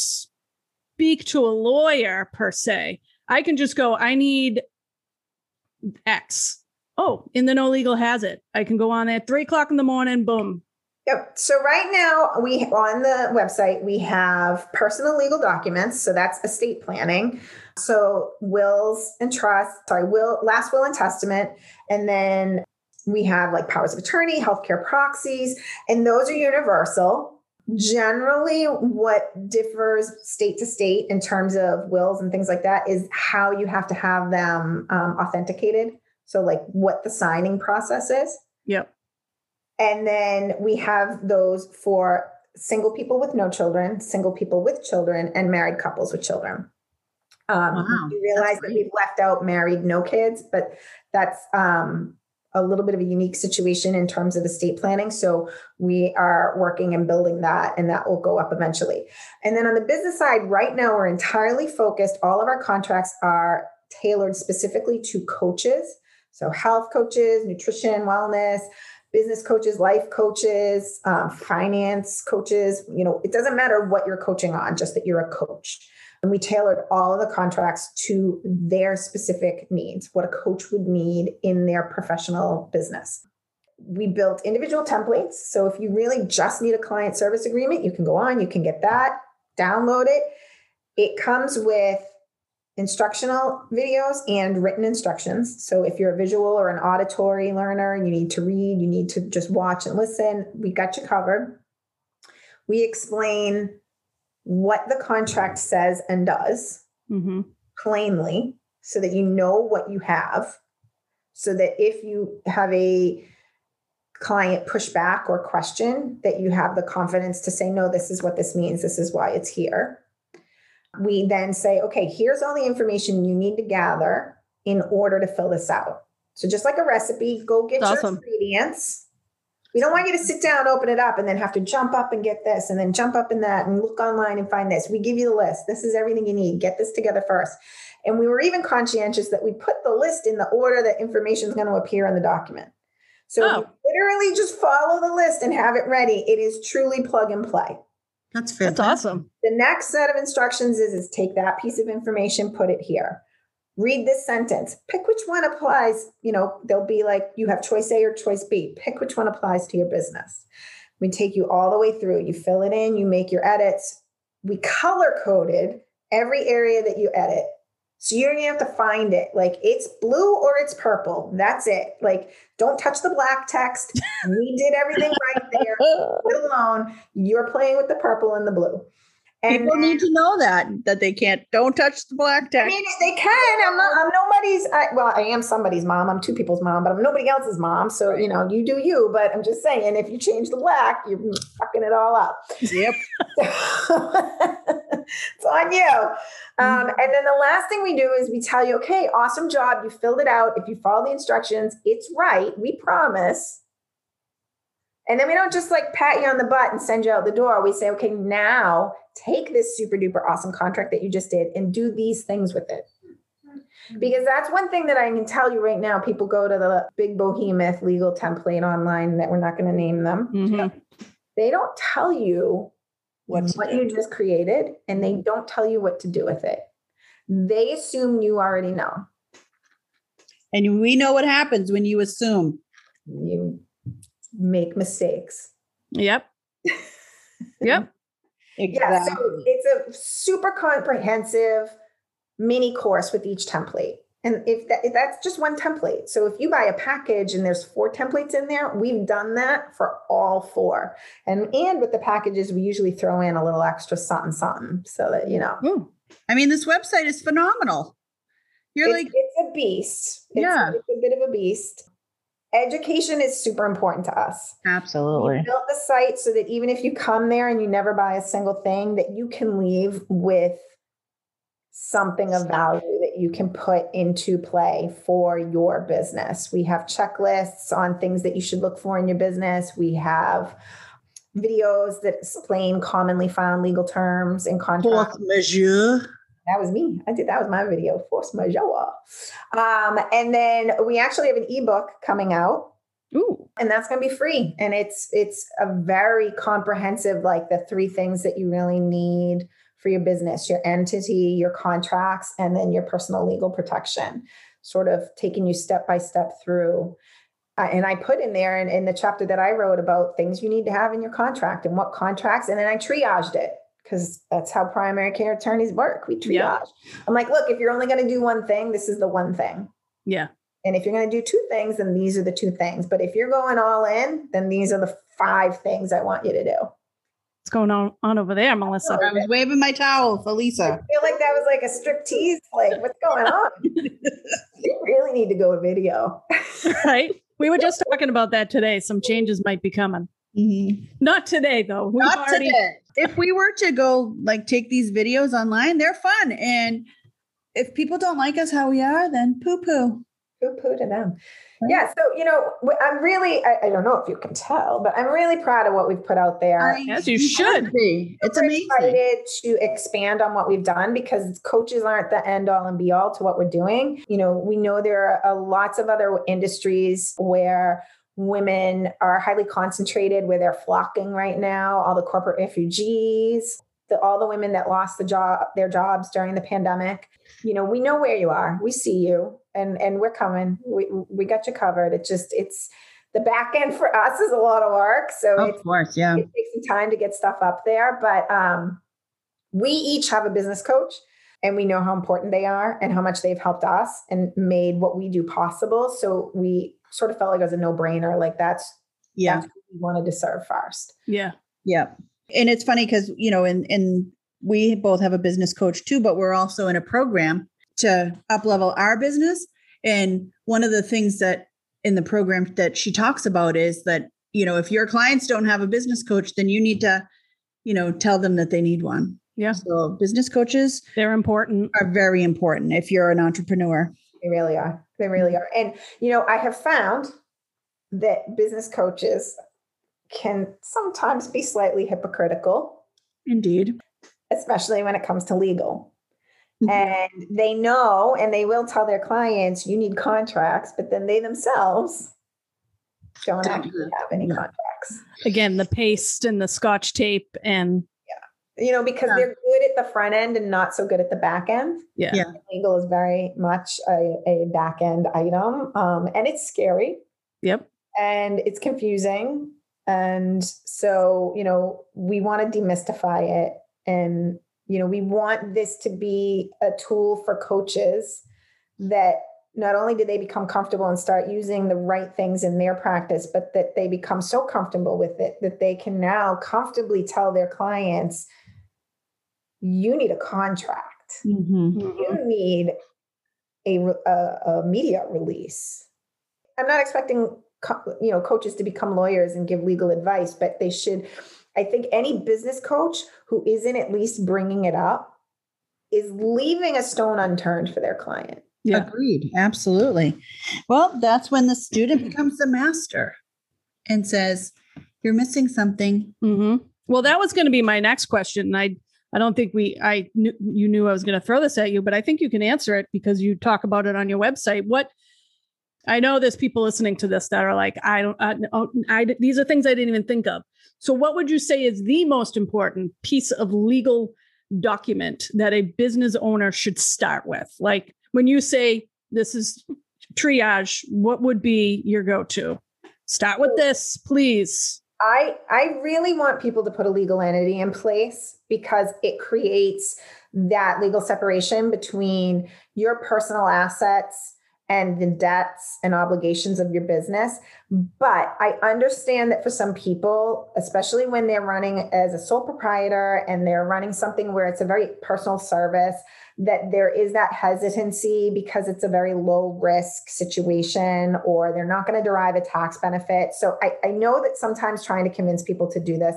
speak to a lawyer per se. I can just go, I need X. Oh, in the Know Legal has it. I can go on at three o'clock in the morning, boom. Yep. So right now we on the website we have personal legal documents. So that's estate planning. So wills and trust, sorry, will last will and testament. And then we have like powers of attorney, healthcare proxies, and those are universal. Generally, what differs state to state in terms of wills and things like that is how you have to have them um, authenticated. So, like what the signing process is. Yep. And then we have those for single people with no children, single people with children, and married couples with children. Um, wow, you realize that we've left out married, no kids, but that's um, a little bit of a unique situation in terms of estate planning. So we are working and building that, and that will go up eventually. And then on the business side, right now we're entirely focused. All of our contracts are tailored specifically to coaches. So health coaches, nutrition, wellness, business coaches, life coaches, um, finance coaches. You know, it doesn't matter what you're coaching on, just that you're a coach. And we tailored all of the contracts to their specific needs, what a coach would need in their professional business. We built individual templates. So if you really just need a client service agreement, you can go on, you can get that, download it. It comes with instructional videos and written instructions. So if you're a visual or an auditory learner, and you need to read, you need to just watch and listen, we got you covered. We explain what the contract says and does Mm-hmm. plainly so that you know what you have so that if you have a client pushback or question that you have the confidence to say no this is what this means this is why it's here we then say okay here's all the information you need to gather in order to fill this out so just like a recipe go get That's your awesome. ingredients we don't want you to sit down open it up and then have to jump up and get this and then jump up in that and look online and find this we give you the list this is everything you need get this together first and we were even conscientious that we put the list in the order that information is going to appear in the document. So Oh. literally just follow the list and have it ready. It is truly plug and play. That's fantastic. That's awesome. The next set of instructions is, is take that piece of information, put it here. Read this sentence. Pick which one applies. You know, they'll be like you have choice A or choice B. Pick which one applies to your business. We take you all the way through. You fill it in, you make your edits. We color coded every area that you edit. So you don't even have to find it. Like it's blue or it's purple. That's it. Like don't touch the black text. We did everything right there. Alone. You're playing with the purple and the blue. And People need to know that that they can't. Don't touch the black I mean, they can. I'm not. I'm nobody's. I, well, I am somebody's mom. I'm two people's mom, but I'm nobody else's mom. So you know, you do you. But I'm just saying, if you change the black, you're fucking it all up. Yep. it's on you. Um, and then the last thing we do is we tell you, okay, awesome job. You filled it out. If you follow the instructions, it's right. We promise. And then we don't just like pat you on the butt and send you out the door. We say, okay, now take this super duper awesome contract that you just did and do these things with it. Because that's one thing that I can tell you right now. People go to the big behemoth legal template online that we're not going to name them. Mhm. They don't tell you What what you just created and they don't tell you what to do with it. They assume you already know. And we know what happens when you assume. You make mistakes. Yep. Yep. Yeah, so it's a super comprehensive mini course with each template. And if, that, if that's just one template. So if you buy a package and there's four templates in there, we've done that for all four. And and with the packages, we usually throw in a little extra something something so that you know Ooh. I mean, this website is phenomenal. You're it's, like, it's a beast. It's, Yeah. it's a bit of a beast. Education is super important to us. absolutely. We built the site so that even if you come there and you never buy a single thing, that you can leave with something of value that you can put into play for your business. We have checklists on things that you should look for in your business. We have videos that explain commonly found legal terms and contracts. Force majeure. That was me. I did that was my video, force majeure. Um, and then we actually have an ebook coming out Ooh. and that's going to be free and it's it's a very comprehensive like the three things that you really need for your business your entity your contracts and then your personal legal protection sort of taking you step by step through uh, and i put in there in, in the chapter that i wrote about things you need to have in your contract and what contracts and then i triaged it because that's how primary care attorneys work we triage Yeah. i'm like look if you're only going to do one thing this is the one thing Yeah. and if you're going to do two things, then these are the two things. But if you're going all in, then these are the five things I want you to do. What's going on, on over there, Melissa? Oh. I was waving my towel for Lisa. I feel like that was like a strict tease. Like, what's going on? you really need to go a video. right? We were just talking about that today. Some changes might be coming. Mhm. Not today, though. We've Not already- today. If we were to go like take these videos online, they're fun. And if people don't like us how we are, then poo poo. Poo poo to them. Yeah. So, you know, I'm really, I, I don't know if you can tell, but I'm really proud of what we've put out there. As you should. be. It's We're amazing. excited to expand on what we've done because coaches aren't the end all and be all to what we're doing. You know, we know there are uh, lots of other industries where women are highly concentrated, where they're flocking right now. All the corporate refugees, the, all the women that lost the job, their jobs during the pandemic. You know, we know where you are. We see you, and and we're coming. We we got you covered. It just it's the back end for us is a lot of work. So it's Of course, yeah. it takes some time to get stuff up there but um, we each have a business coach and we know how important they are and how much they've helped us and made what we do possible so we sort of felt like it was a no-brainer like that's Yeah. that's who we wanted to serve first Yeah. Yeah. And it's funny because, you know, in in we both have a business coach too, but we're also in a program to up level our business. And one of the things that in the program that she talks about is that, you know, if your clients don't have a business coach, then you need to, you know, tell them that they need one. Yeah. So business coaches They're important. are very important if you're an entrepreneur. They really are. They really are. And, you know, I have found that business coaches can sometimes be slightly hypocritical, Indeed. especially when it comes to legal. Mhm. And they know and they will tell their clients, you need contracts, but then they themselves don't actually have any contracts. Again, the paste and the scotch tape and You know, because Yeah. they're good at the front end and not so good at the back end. yeah. Yeah. Legal is very much a, a back end item. Um, and it's scary. Yep. and it's confusing. And so, you know, we want to demystify it. And, you know, we want this to be a tool for coaches that not only do they become comfortable and start using the right things in their practice, but that they become so comfortable with it that they can now comfortably tell their clients, you need a contract Mhm. you need a, a, a media release. I'm not expecting co- you know coaches to become lawyers and give legal advice, but they should. I think any business coach who isn't at least bringing it up is leaving a stone unturned for their client. Yeah. Agreed. Absolutely. Well, that's when the student becomes the master and says, You're missing something. hmm Well, that was going to be my next question. I I don't think we I knew you knew I was going to throw this at you, but I think you can answer it because you talk about it on your website. What I know there's people listening to this that are like, I don't, I, oh, I these are things I didn't even think of. So, what would you say is the most important piece of legal document that a business owner should start with? Like when you say this is triage, what would be your go-to? Start with this, please. I I really want people to put a legal entity in place because it creates that legal separation between your personal assets and the debts and obligations of your business. But I understand that for some people, especially when they're running as a sole proprietor and they're running something where it's a very personal service, that there is that hesitancy because it's a very low risk situation or they're not going to derive a tax benefit. So I, I know that sometimes trying to convince people to do this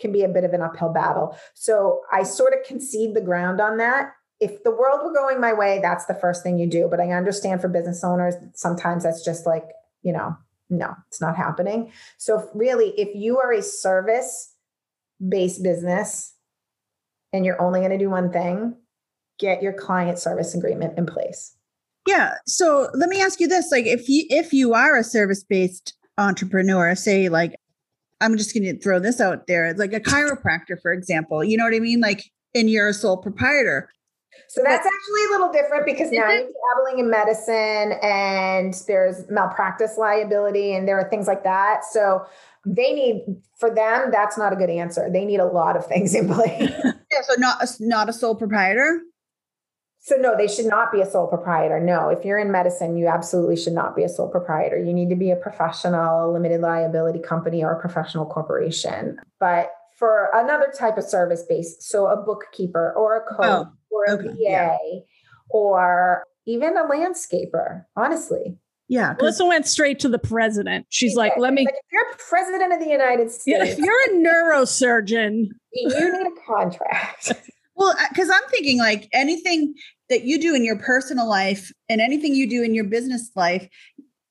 can be a bit of an uphill battle. So I sort of concede the ground on that. If the world were going my way, that's the first thing you do. But I understand for business owners, sometimes that's just like, you know, no, it's not happening. So really, if you are a service based business and you're only going to do one thing, get your client service agreement in place. Yeah. So let me ask you this: like, if you if you are a service based entrepreneur, say like, I'm just going to throw this out there, like a chiropractor, for example. You know what I mean? Like, and you're a sole proprietor. So that's actually a little different because now you're dabbling in medicine and there's malpractice liability and there are things like that. So they need for them, that's not a good answer. They need a lot of things in place. Yeah. So not a, not a sole proprietor. So no, they should not be a sole proprietor. No, if you're in medicine, you absolutely should not be a sole proprietor. You need to be a professional limited liability company or a professional corporation. But for another type of service base, so a bookkeeper or a coach Oh, or a okay, VA yeah. or even a landscaper, honestly. Yeah, Melissa went straight to the president. She's like, let me Like if you're president of the United Yeah, States, if you're a neurosurgeon, you need a contract. Well, uh, because I'm thinking like anything that you do in your personal life and anything you do in your business life,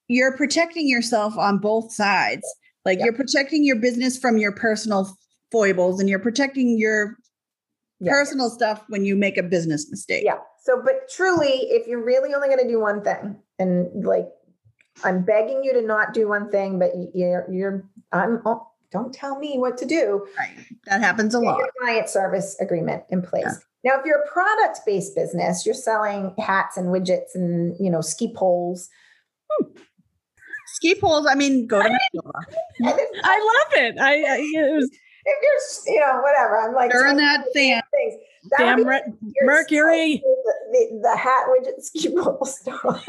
you're protecting yourself on both sides. Like Yeah. you're protecting your business from your personal foibles and you're protecting your Yeah. personal stuff when you make a business mistake. Yeah. So, but truly, if you're really only going to do one thing, and like, I'm begging you to not do one thing, but you're, you're, I'm, oh, don't tell me what to do. Right. That happens a lot. client service agreement in place. Yeah. Now, if you're a product based business, you're selling hats and widgets and, you know, ski poles. Hmm. Ski poles, I mean, go to Manitoba. And I love it. I, I it was if you're, you know, whatever, I'm like, telling that sand. Things. That damn re- Mercury. the, the, the hat widget ski store.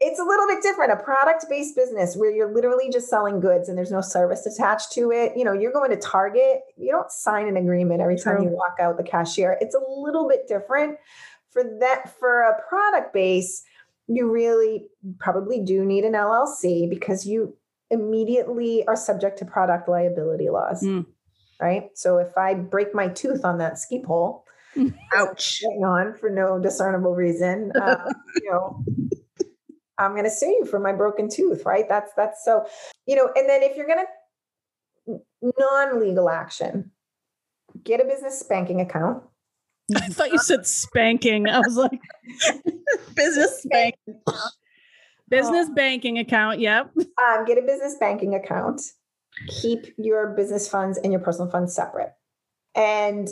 it's a little bit different. A product based business where you're literally just selling goods and there's no service attached to it. You know, you're going to Target, you don't sign an agreement every time True. you walk out the cashier. It's a little bit different. For that, for a product base, you really probably do need an LLC because you immediately are subject to product liability laws. Mm. Right. So if I break my tooth on that ski pole, Ouch. going on for no discernible reason, uh, you know, I'm going to sue you for my broken tooth, right? That's that's so, you know, and then if you're going to non-legal action, get a business banking account. I thought you said spanking. I was like, Business bank. Business banking account. Yep. Um, get a business banking account. Keep your business funds and your personal funds separate. And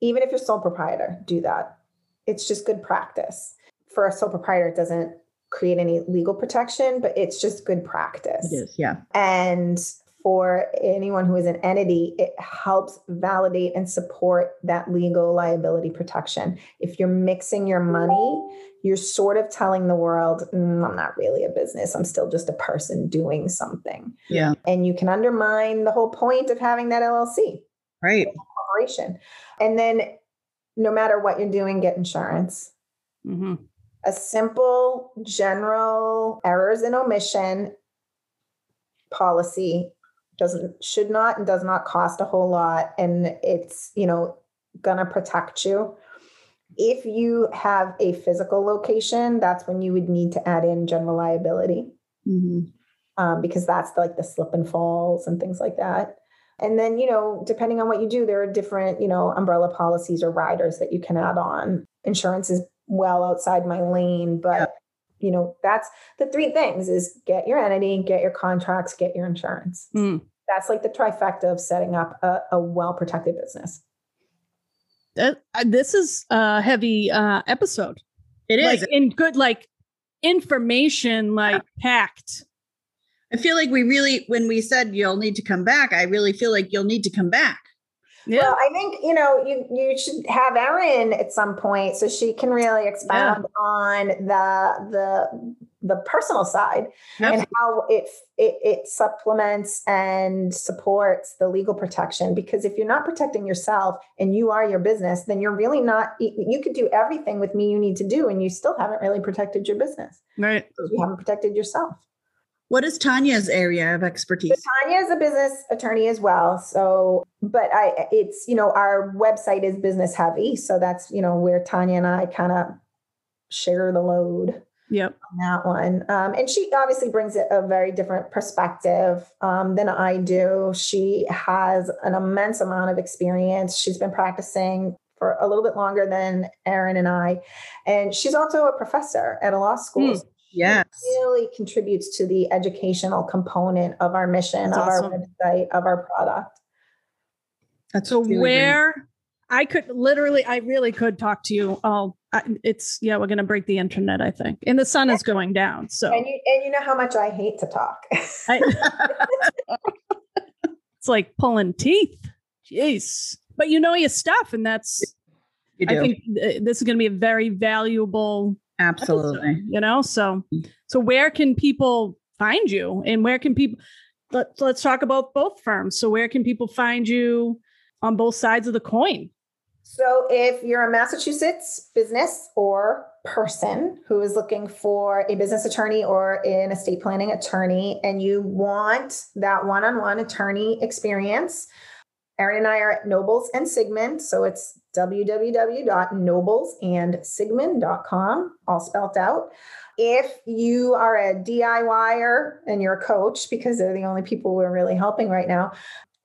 even if you're sole proprietor, do that. It's just good practice. For a sole proprietor, it doesn't create any legal protection, but it's just good practice. It is, yeah. And for anyone who is an entity, it helps validate and support that legal liability protection. If you're mixing your money, you're sort of telling the world, "Mm, I'm not really a business. I'm still just a person doing something. Yeah. And you can undermine the whole point of having that LLC Right. corporation. And then no matter what you're doing, get insurance. hmm A simple general errors and omission policy doesn't should not and does not cost a whole lot and it's you know gonna protect you if you have a physical location that's when you would need to add in general liability Mhm. um, because that's like the slip and falls and things like that. And then, you know, depending on what you do, there are different, you know, umbrella policies or riders that you can add on. Insurance is well outside my lane, but Yeah. you know, that's the three things is get your entity, get your contracts, get your insurance. Mm. That's like the trifecta of setting up a, a well-protected business. Uh, this is a heavy uh, episode. It is. Like in good, like information, like packed. I feel like we really, when we said you'll need to come back, I really feel like you'll need to come back. Yeah. Well, I think you know you you should have Erin at some point so she can really expound on the the the personal side and how it, it it supplements and supports the legal protection. Because if you're not protecting yourself and you are your business then you're really not you could do everything with me you need to do and you still haven't really protected your business. Right. you haven't protected yourself What is Tanya's area of expertise? so Tanya is a business attorney as well. So, but I, it's, you know, our website is business heavy. So that's, you know, where Tanya and I kind of share the load Yep. on that one. Um, and she obviously brings a, a very different perspective um, than I do. She has an immense amount of experience. She's been practicing for a little bit longer than Erin and I. And she's also a professor at a law school. Hmm. So Yes. really contributes to the educational component of our mission, That's of our website, of our product. That's So really great. where I could literally, I really could talk to you all. I, it's yeah, we're gonna break the internet, I think, and the sun is going down. So And you and you know how much I hate to talk. I, it's like pulling teeth. Jeez, but you know your stuff, and that's. You I think uh, this is going to be a very valuable Absolutely. episode, you know so mm. so where can people find you and where can people let, let's talk about both firms so where can people find you on both sides of the coin So, if you're a Massachusetts business or person who is looking for a business attorney or an estate planning attorney, and you want that one on one attorney experience, Erin and I are at Nobles and Sigman. So, it's www.noblesandsigman.com, all spelt out. If you are a DIYer and you're a coach, because they're the only people we're really helping right now,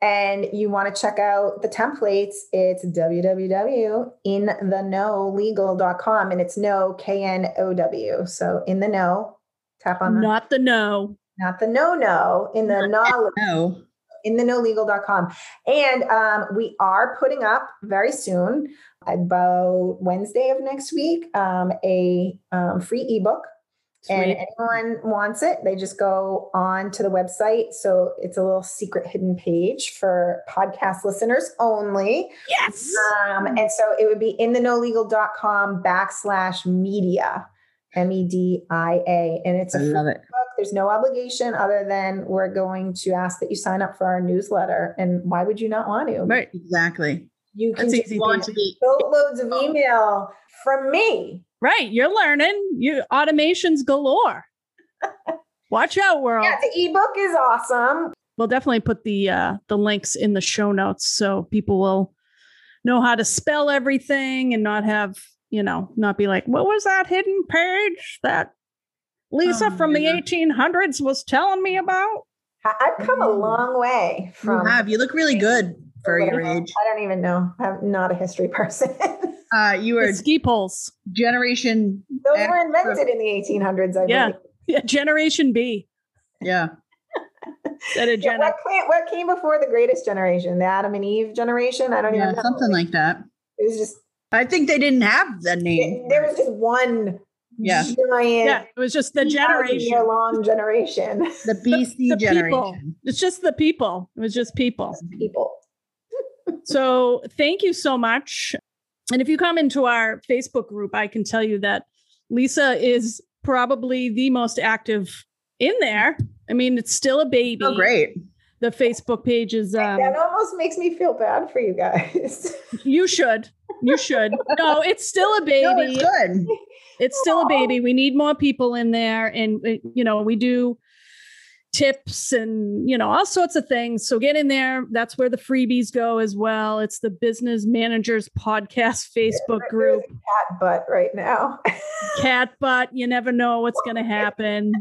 and you want to check out the templates, it's www.intheknowlegal.com and it's no K N O W. So in the know, tap on the not the no not the no no in the knowledge No. In the knowlegal.com. And um, we are putting up very soon, about Wednesday of next week, um, a um, free ebook and anyone wants it, they just go on to the website. So it's a little secret hidden page for podcast listeners only. yes Um, and so it would be in the knowlegal.com backslash media. M E D I A. And it's a free it. book. There's no obligation other than we're going to ask that you sign up for our newsletter. And why would you not want to? Right. Exactly. You can That's easy Want to be boatloads of email from me. Right. You're learning. You automations galore. Watch out, world. Yeah, the ebook is awesome. We'll definitely put the uh the links in the show notes so people will know how to spell everything and not have, you know, not be like, what was that hidden page that Lisa Oh, from yeah. the 1800s was telling me about? I- I've come a Mm. long way from. You have. You look really good for your age. I don't even know. I'm not a history person. Uh, you were The ski poles. generation. Those X- were invented in the 1800s, I Yeah. believe. Yeah, Generation B. Yeah. Instead of Yeah, what, came, what came before the greatest generation? The Adam and Eve generation? I don't Yeah. even know. Something like that. It was just, I think they didn't have the name. there was just one Yeah. giant Yeah, it was just the generation. year long generation The BC The people. generation. It's just the people. It was just people. of people. So thank you so much. And if you come into our Facebook group, I can tell you that Lisa is probably the most active in there. I mean, it's still a baby. Oh, great. The Facebook page is um that almost makes me feel bad for you guys. you should. You should. No, it's still a No, baby. it's good. it's still a baby. We need more people in there. And, uh, you know, we do tips and, you know, all sorts of things. So get in there. That's where the freebies go as well. It's the Business Managers Podcast Facebook group. Cat butt right now. Cat butt. You never know what's going to happen.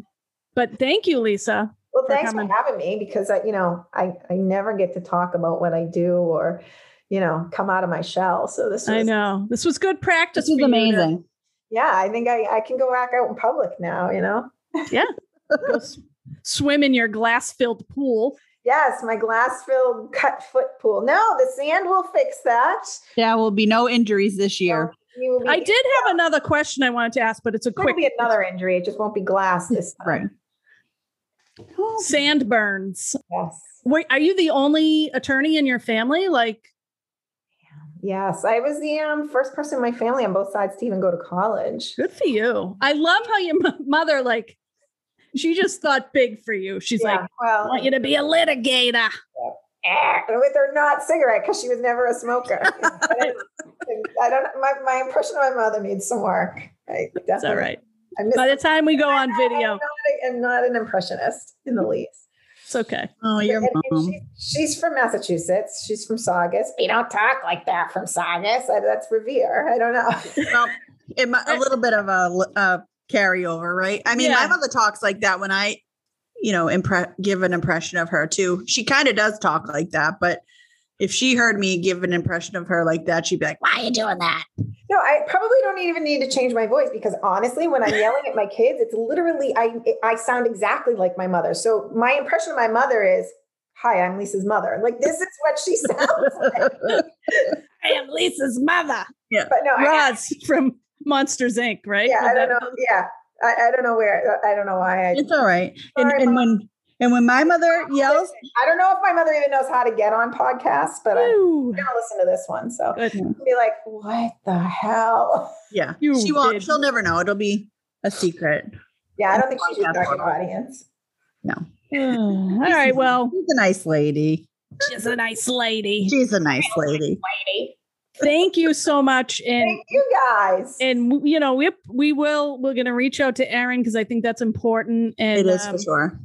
But thank you, Lisa. Well, for thanks coming. for having me because I, you know, I, I never get to talk about what I do or, you know, come out of my shell. So this I know this was good practice. This is for you to amazing. yeah, I think I, I can go back out in public now, you know? Yeah. Go s- swim in your glass filled pool. Yes, my glass filled cut foot pool. No, the sand will fix that. There will be no injuries this year. You will be, I did have another question I wanted to ask, but it's a There will quick be another injury. It just won't be glass this time. Right. sand burns. Yes. Wait, are you the only attorney in your family? Like, Yes. I was the um, first person in my family on both sides to even go to college. good for you. I love how your m- mother, like, she just thought big for you. She's like, I well, want you to be a litigator. eh, with her not cigarette because she was never a smoker. I don't, my, my impression of my mother needs some work. I It's all right. I By the time we go on I'm video, not, a- I'm not an impressionist in the least. It's okay. Oh, your And- and mom. she- she's from Massachusetts. She's from Saugus. We don't talk like that from Saugus. That's Revere. I don't know. Well, it, a little bit of a, a carryover, right? I mean, Yeah. my mother talks like that when I, you know, impre- give an impression of her too. She kind of does talk like that, but if she heard me give an impression of her like that, she'd be like, "Why are you doing that?" No, I probably don't even need to change my voice because honestly, when I'm yelling at my kids, it's literally I I sound exactly like my mother. So my impression of my mother is, "Hi, I'm Lisa's mother." Like this is what she sounds like. I am Lisa's mother. Yeah, But no, I, from Monsters Inc., right? yeah, Was I don't that- know. Yeah, I, I don't know where. I don't know why. I, It's all right. And, Sorry, and Mom. when and when my mother yells, I don't know if my mother even knows how to get on podcasts, but I'm gonna listen to this one. So good. be like, "What the hell?" yeah, You she won't. did. She'll never know. It'll be a secret. Yeah, I don't think she's your Podcast target one. audience. all right. Well, She's a nice lady. she's a nice lady. She's a nice lady. Lady. Thank you so much. And Thank you guys. and you know we we will we're going to reach out to Erin because I think that's important. And It is um, for sure.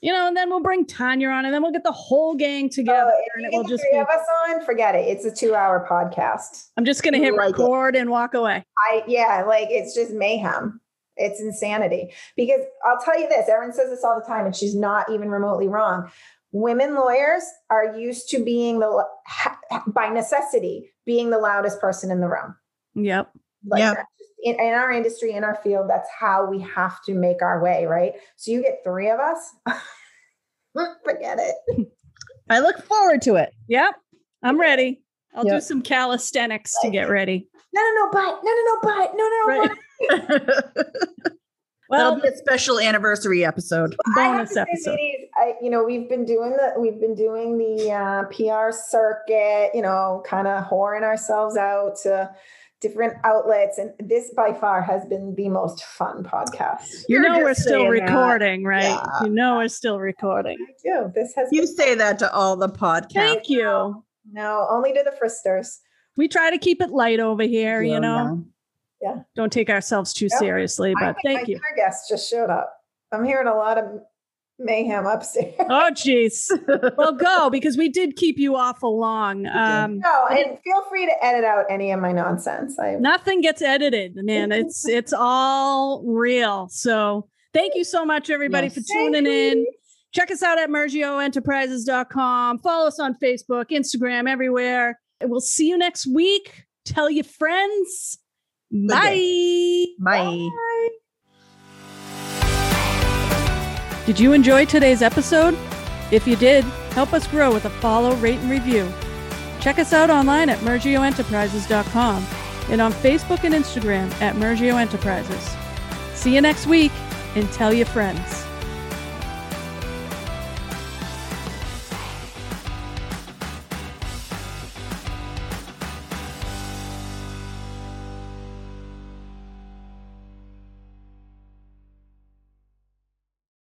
You know, and then we'll bring Tanya on, and then we'll get the whole gang together, Oh, if and you it get will just three be. of us on, forget it. It's a two-hour podcast. I'm just going to hit Like it. record and walk away. I yeah, like it's just mayhem. It's insanity. Because I'll tell you this, Erin says this all the time, and she's not even remotely wrong. Women lawyers are used to being the by necessity being the loudest person in the room. Yep. Like Yeah. that's just- in, in our industry, in our field, that's how we have to make our way, right? So you get three of us. Forget it. I look forward to it. Yep. I'm ready. I'll do some calisthenics to get ready. No, no, no, but no, no, no, but no, no, no. Right. but. Well, That'll be a special anniversary episode. Bonus to episode. ladies, I, you know, we've been doing the we've been doing the uh, PR circuit, you know, kind of whoring ourselves out to different outlets. And this by far has been the most fun podcast. You You're know we're still saying that. recording, right? Yeah. You know we're still recording. I do. This has You been- say that to all the podcasts. Thank you. no, only to the fristers. We try to keep it light over here, you know. Yeah. Don't take ourselves too Yeah. seriously, but think thank my you. Our guests just showed up. I'm hearing a lot of mayhem upstairs. Oh jeez. Well go because we did keep you awful long. Um No, and feel free to edit out any of my nonsense. I nothing gets edited, man. It's it's all real. So thank you so much, everybody, Yes. for tuning in. Check us out at murgioenterprises.com. Follow us on Facebook, Instagram, everywhere. And we'll see you next week. Tell your friends. Bye. Bye. Did you enjoy today's episode? If you did, help us grow with a follow, rate, and review. Check us out online at murgioenterprises.com and on Facebook and Instagram at Murgio Enterprises. See you next week and tell your friends.